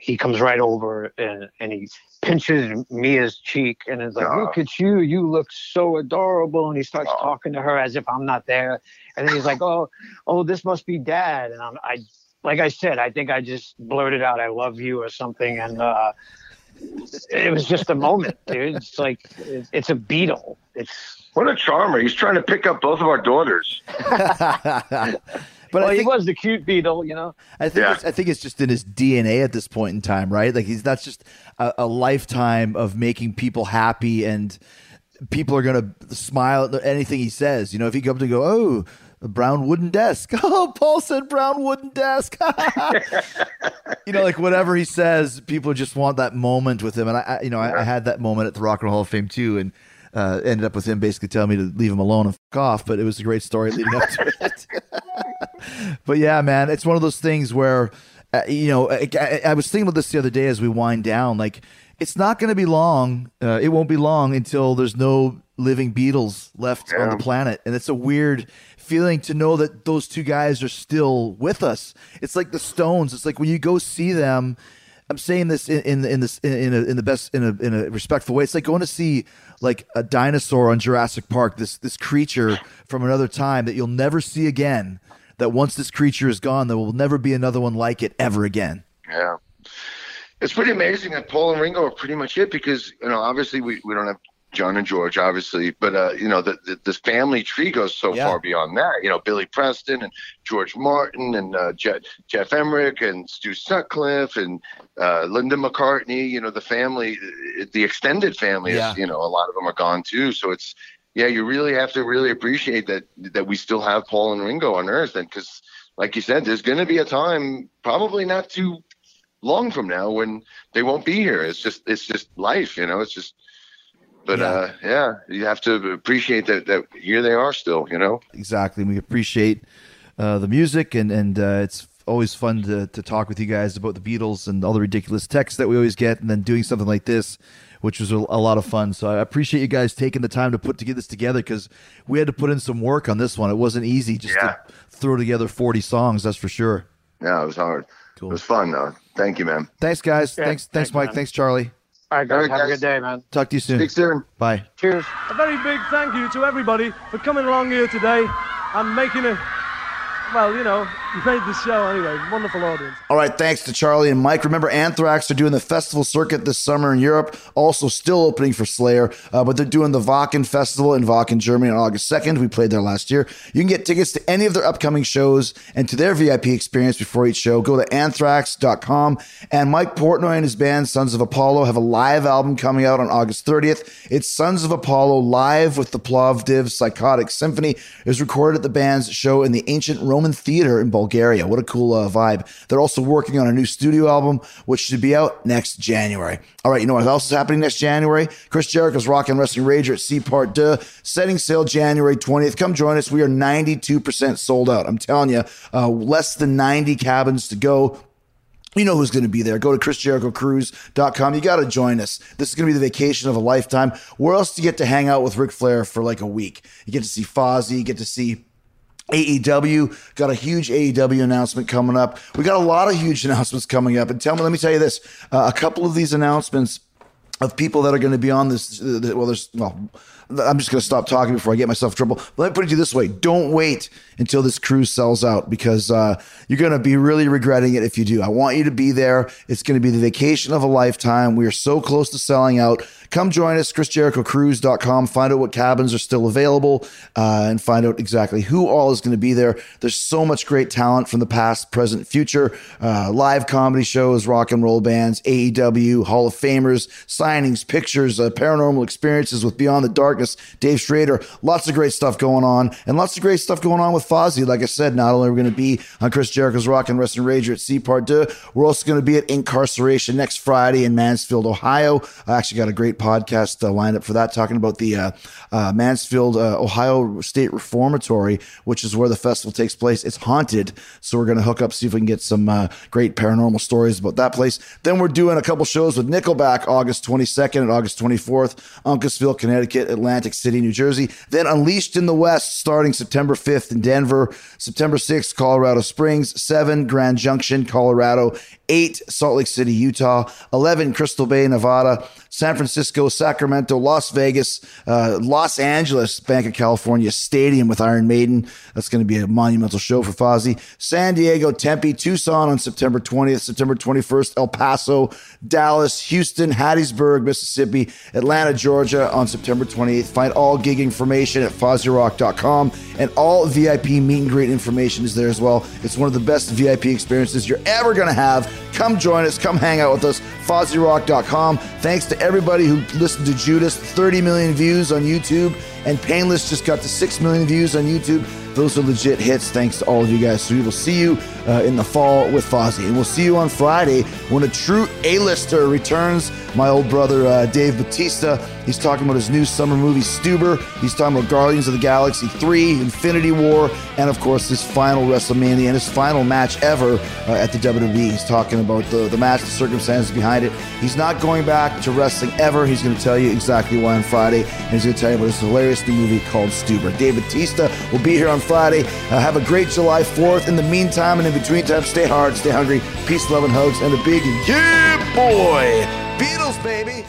he comes right over and, and he pinches Mia's cheek and is like, Oh. "Look at you, you look so adorable." And he starts Oh. talking to her as if I'm not there, and then he's like, "Oh, oh, this must be Dad." And I'm, I, like I said, I think I just blurted out, "I love you" or something, and uh, it was just a moment, dude. It's like it's, it's a Beatle. It's What a charmer! He's trying to pick up both of our daughters. *laughs* But well, I he was the cute Beatle, you know. I think Yeah. it's, I think it's just in his DNA at this point in time, right? Like he's that's just a, a lifetime of making people happy, and people are gonna smile at anything he says. You know, if he comes to go, oh. A brown wooden desk. *laughs* Oh, Paul said brown wooden desk. *laughs* you know, like whatever he says, people just want that moment with him. And I, I you know, I, I had that moment at the Rock and Roll Hall of Fame too, and uh, ended up with him basically telling me to leave him alone and f- off. But it was a great story leading up to it. *laughs* but yeah, man, it's one of those things where, uh, you know, I, I, I was thinking about this the other day as we wind down. Like, it's not going to be long. Uh, it won't be long until there's no living Beatles left on the planet, and it's a weird feeling to know that those two guys are still with us. It's like the Stones. It's like when you go see them. I'm saying this in in, in this in, in, a, in the best in a in a respectful way. It's like going to see like a dinosaur on Jurassic Park. This this creature from another time that you'll never see again. That once this creature is gone, there will never be another one like it ever again. Yeah. it's pretty amazing that Paul and Ringo are pretty much it because you know obviously we, we don't have John and George obviously, but uh, you know the, the this family tree goes so Yeah. far beyond that. You know Billy Preston and George Martin and uh, Jeff, Geoff Emerick and Stu Sutcliffe and uh, Linda McCartney. You know the family, the extended family. Yeah. Is, you know a lot of them are gone too. So it's yeah, you really have to really appreciate that that we still have Paul and Ringo on Earth, and because like you said, there's going to be a time, probably not too long from now, when they won't be here. It's just it's just life, you know. It's just, but Yeah. uh, yeah, you have to appreciate that that here they are still, you know. exactly. We appreciate uh, the music, and and uh, it's always fun to to talk with you guys about the Beatles and all the ridiculous texts that we always get, and then doing something like this, which was a, a lot of fun. So I appreciate you guys taking the time to put to get this together because we had to put in some work on this one. It wasn't easy just Yeah. to throw together forty songs. That's for sure. Yeah, it was hard. Cool. It was fun though. Thank you, man. Thanks, guys. Yeah, thanks, thanks, thanks, Mike. man. Thanks, Charlie. All right, guys. All right, have a good day, man. Talk to you soon. Speak soon. Bye. Cheers. A very big thank you to everybody for coming along here today and making a, well, you know, you made the show anyway. Wonderful audience. All right, thanks to Charlie and Mike. Remember, Anthrax are doing the festival circuit this summer in Europe, also still opening for Slayer, uh, but they're doing the Wacken Festival in Wacken, Germany on August 2nd. We played there last year. You can get tickets to any of their upcoming shows and to their VIP experience before each show. Go to anthrax.com. And Mike Portnoy and his band, Sons of Apollo, have a live album coming out on August 30th. It's Sons of Apollo live with the Plovdiv Psychotic Symphony. It was recorded at the band's show in the ancient Roman theater in Bulgaria. What a cool uh, vibe. They're also working on a new studio album, which should be out next January. All right, you know what else is happening next January? Chris Jericho's Rock and Wrestling Rager at Sea Part 2, setting sail January 20th. Come join us. We are 92% sold out. I'm telling you, uh, less than 90 cabins to go. You know who's going to be there. Go to chrisjerichocruise.com. You got to join us. This is going to be the vacation of a lifetime. Where else do you get to hang out with Ric Flair for like a week? You get to see Fozzy, you get to see AEW got a huge AEW announcement coming up. We got a lot of huge *laughs* announcements coming up. And tell me, let me tell you this: uh, a couple of these announcements of people that are going to be on this. Uh, well, there's well, I'm just going to stop talking before I get myself in trouble. Let me put it to you this way: don't wait until this cruise sells out because uh, you're going to be really regretting it if you do. I want you to be there. It's going to be the vacation of a lifetime. We are so close to selling out. Come join us, chrisjerichocruise.com. Find out what cabins are still available uh, and find out exactly who all is going to be there. There's so much great talent from the past, present, future. Uh, live comedy shows, rock and roll bands, AEW, Hall of Famers, signings, pictures, uh, paranormal experiences with Beyond the Dave Schrader. Lots of great stuff going on and lots of great stuff going on with Fozzy. Like I said, not only are we going to be on Chris Jericho's Rock and Wrestling Rager at Sea Part 2, we're also going to be at Inkcarceration next Friday in Mansfield, Ohio. I actually got a great podcast uh, lined up for that, talking about the uh, uh, Mansfield, uh, Ohio State Reformatory, which is where the festival takes place. It's haunted, so we're going to hook up, see if we can get some uh, great paranormal stories about that place. Then we're doing a couple shows with Nickelback August 22nd and August 24th, Uncasville, Connecticut, Atlantic City, New Jersey. Then Unleashed in the West starting September 5th in Denver, September 6th, Colorado Springs, 7, Grand Junction, Colorado, 8, Salt Lake City, Utah, 11, Crystal Bay, Nevada, San Francisco, Sacramento, Las Vegas, uh, Los Angeles, Bank of California Stadium with Iron Maiden. That's going to be a monumental show for Fozzy. San Diego, Tempe, Tucson on September 20th, September 21st, El Paso, Dallas, Houston, Hattiesburg, Mississippi, Atlanta, Georgia on September 28th. Find all gig information at FozzyRock.com and all VIP meet and greet information is there as well. It's one of the best VIP experiences you're ever going to have. Come join us. Come hang out with us. FozzyRock.com. Thanks to everybody who listened to Judas. 30 million views on YouTube. And Painless just got to 6 million views on YouTube. Those are legit hits. Thanks to all of you guys. So we will see you uh, in the fall with Fozzy. And we'll see you on Friday when a true A-lister returns. My old brother, uh, Dave Batista. He's talking about his new summer movie, Stuber. He's talking about Guardians of the Galaxy 3, Infinity War, and of course, his final WrestleMania and his final match ever uh, at the WWE. He's talking about the, the match, the circumstances behind it. He's not going back to wrestling ever. He's going to tell you exactly why on Friday. And he's going to tell you about his hilarious new movie called Stuber. Dave Batista will be here Friday. Uh, have a great July 4th. In the meantime and in between time, stay hard, stay hungry. Peace, love, and hugs, and a big yeah, boy. Beatles, baby.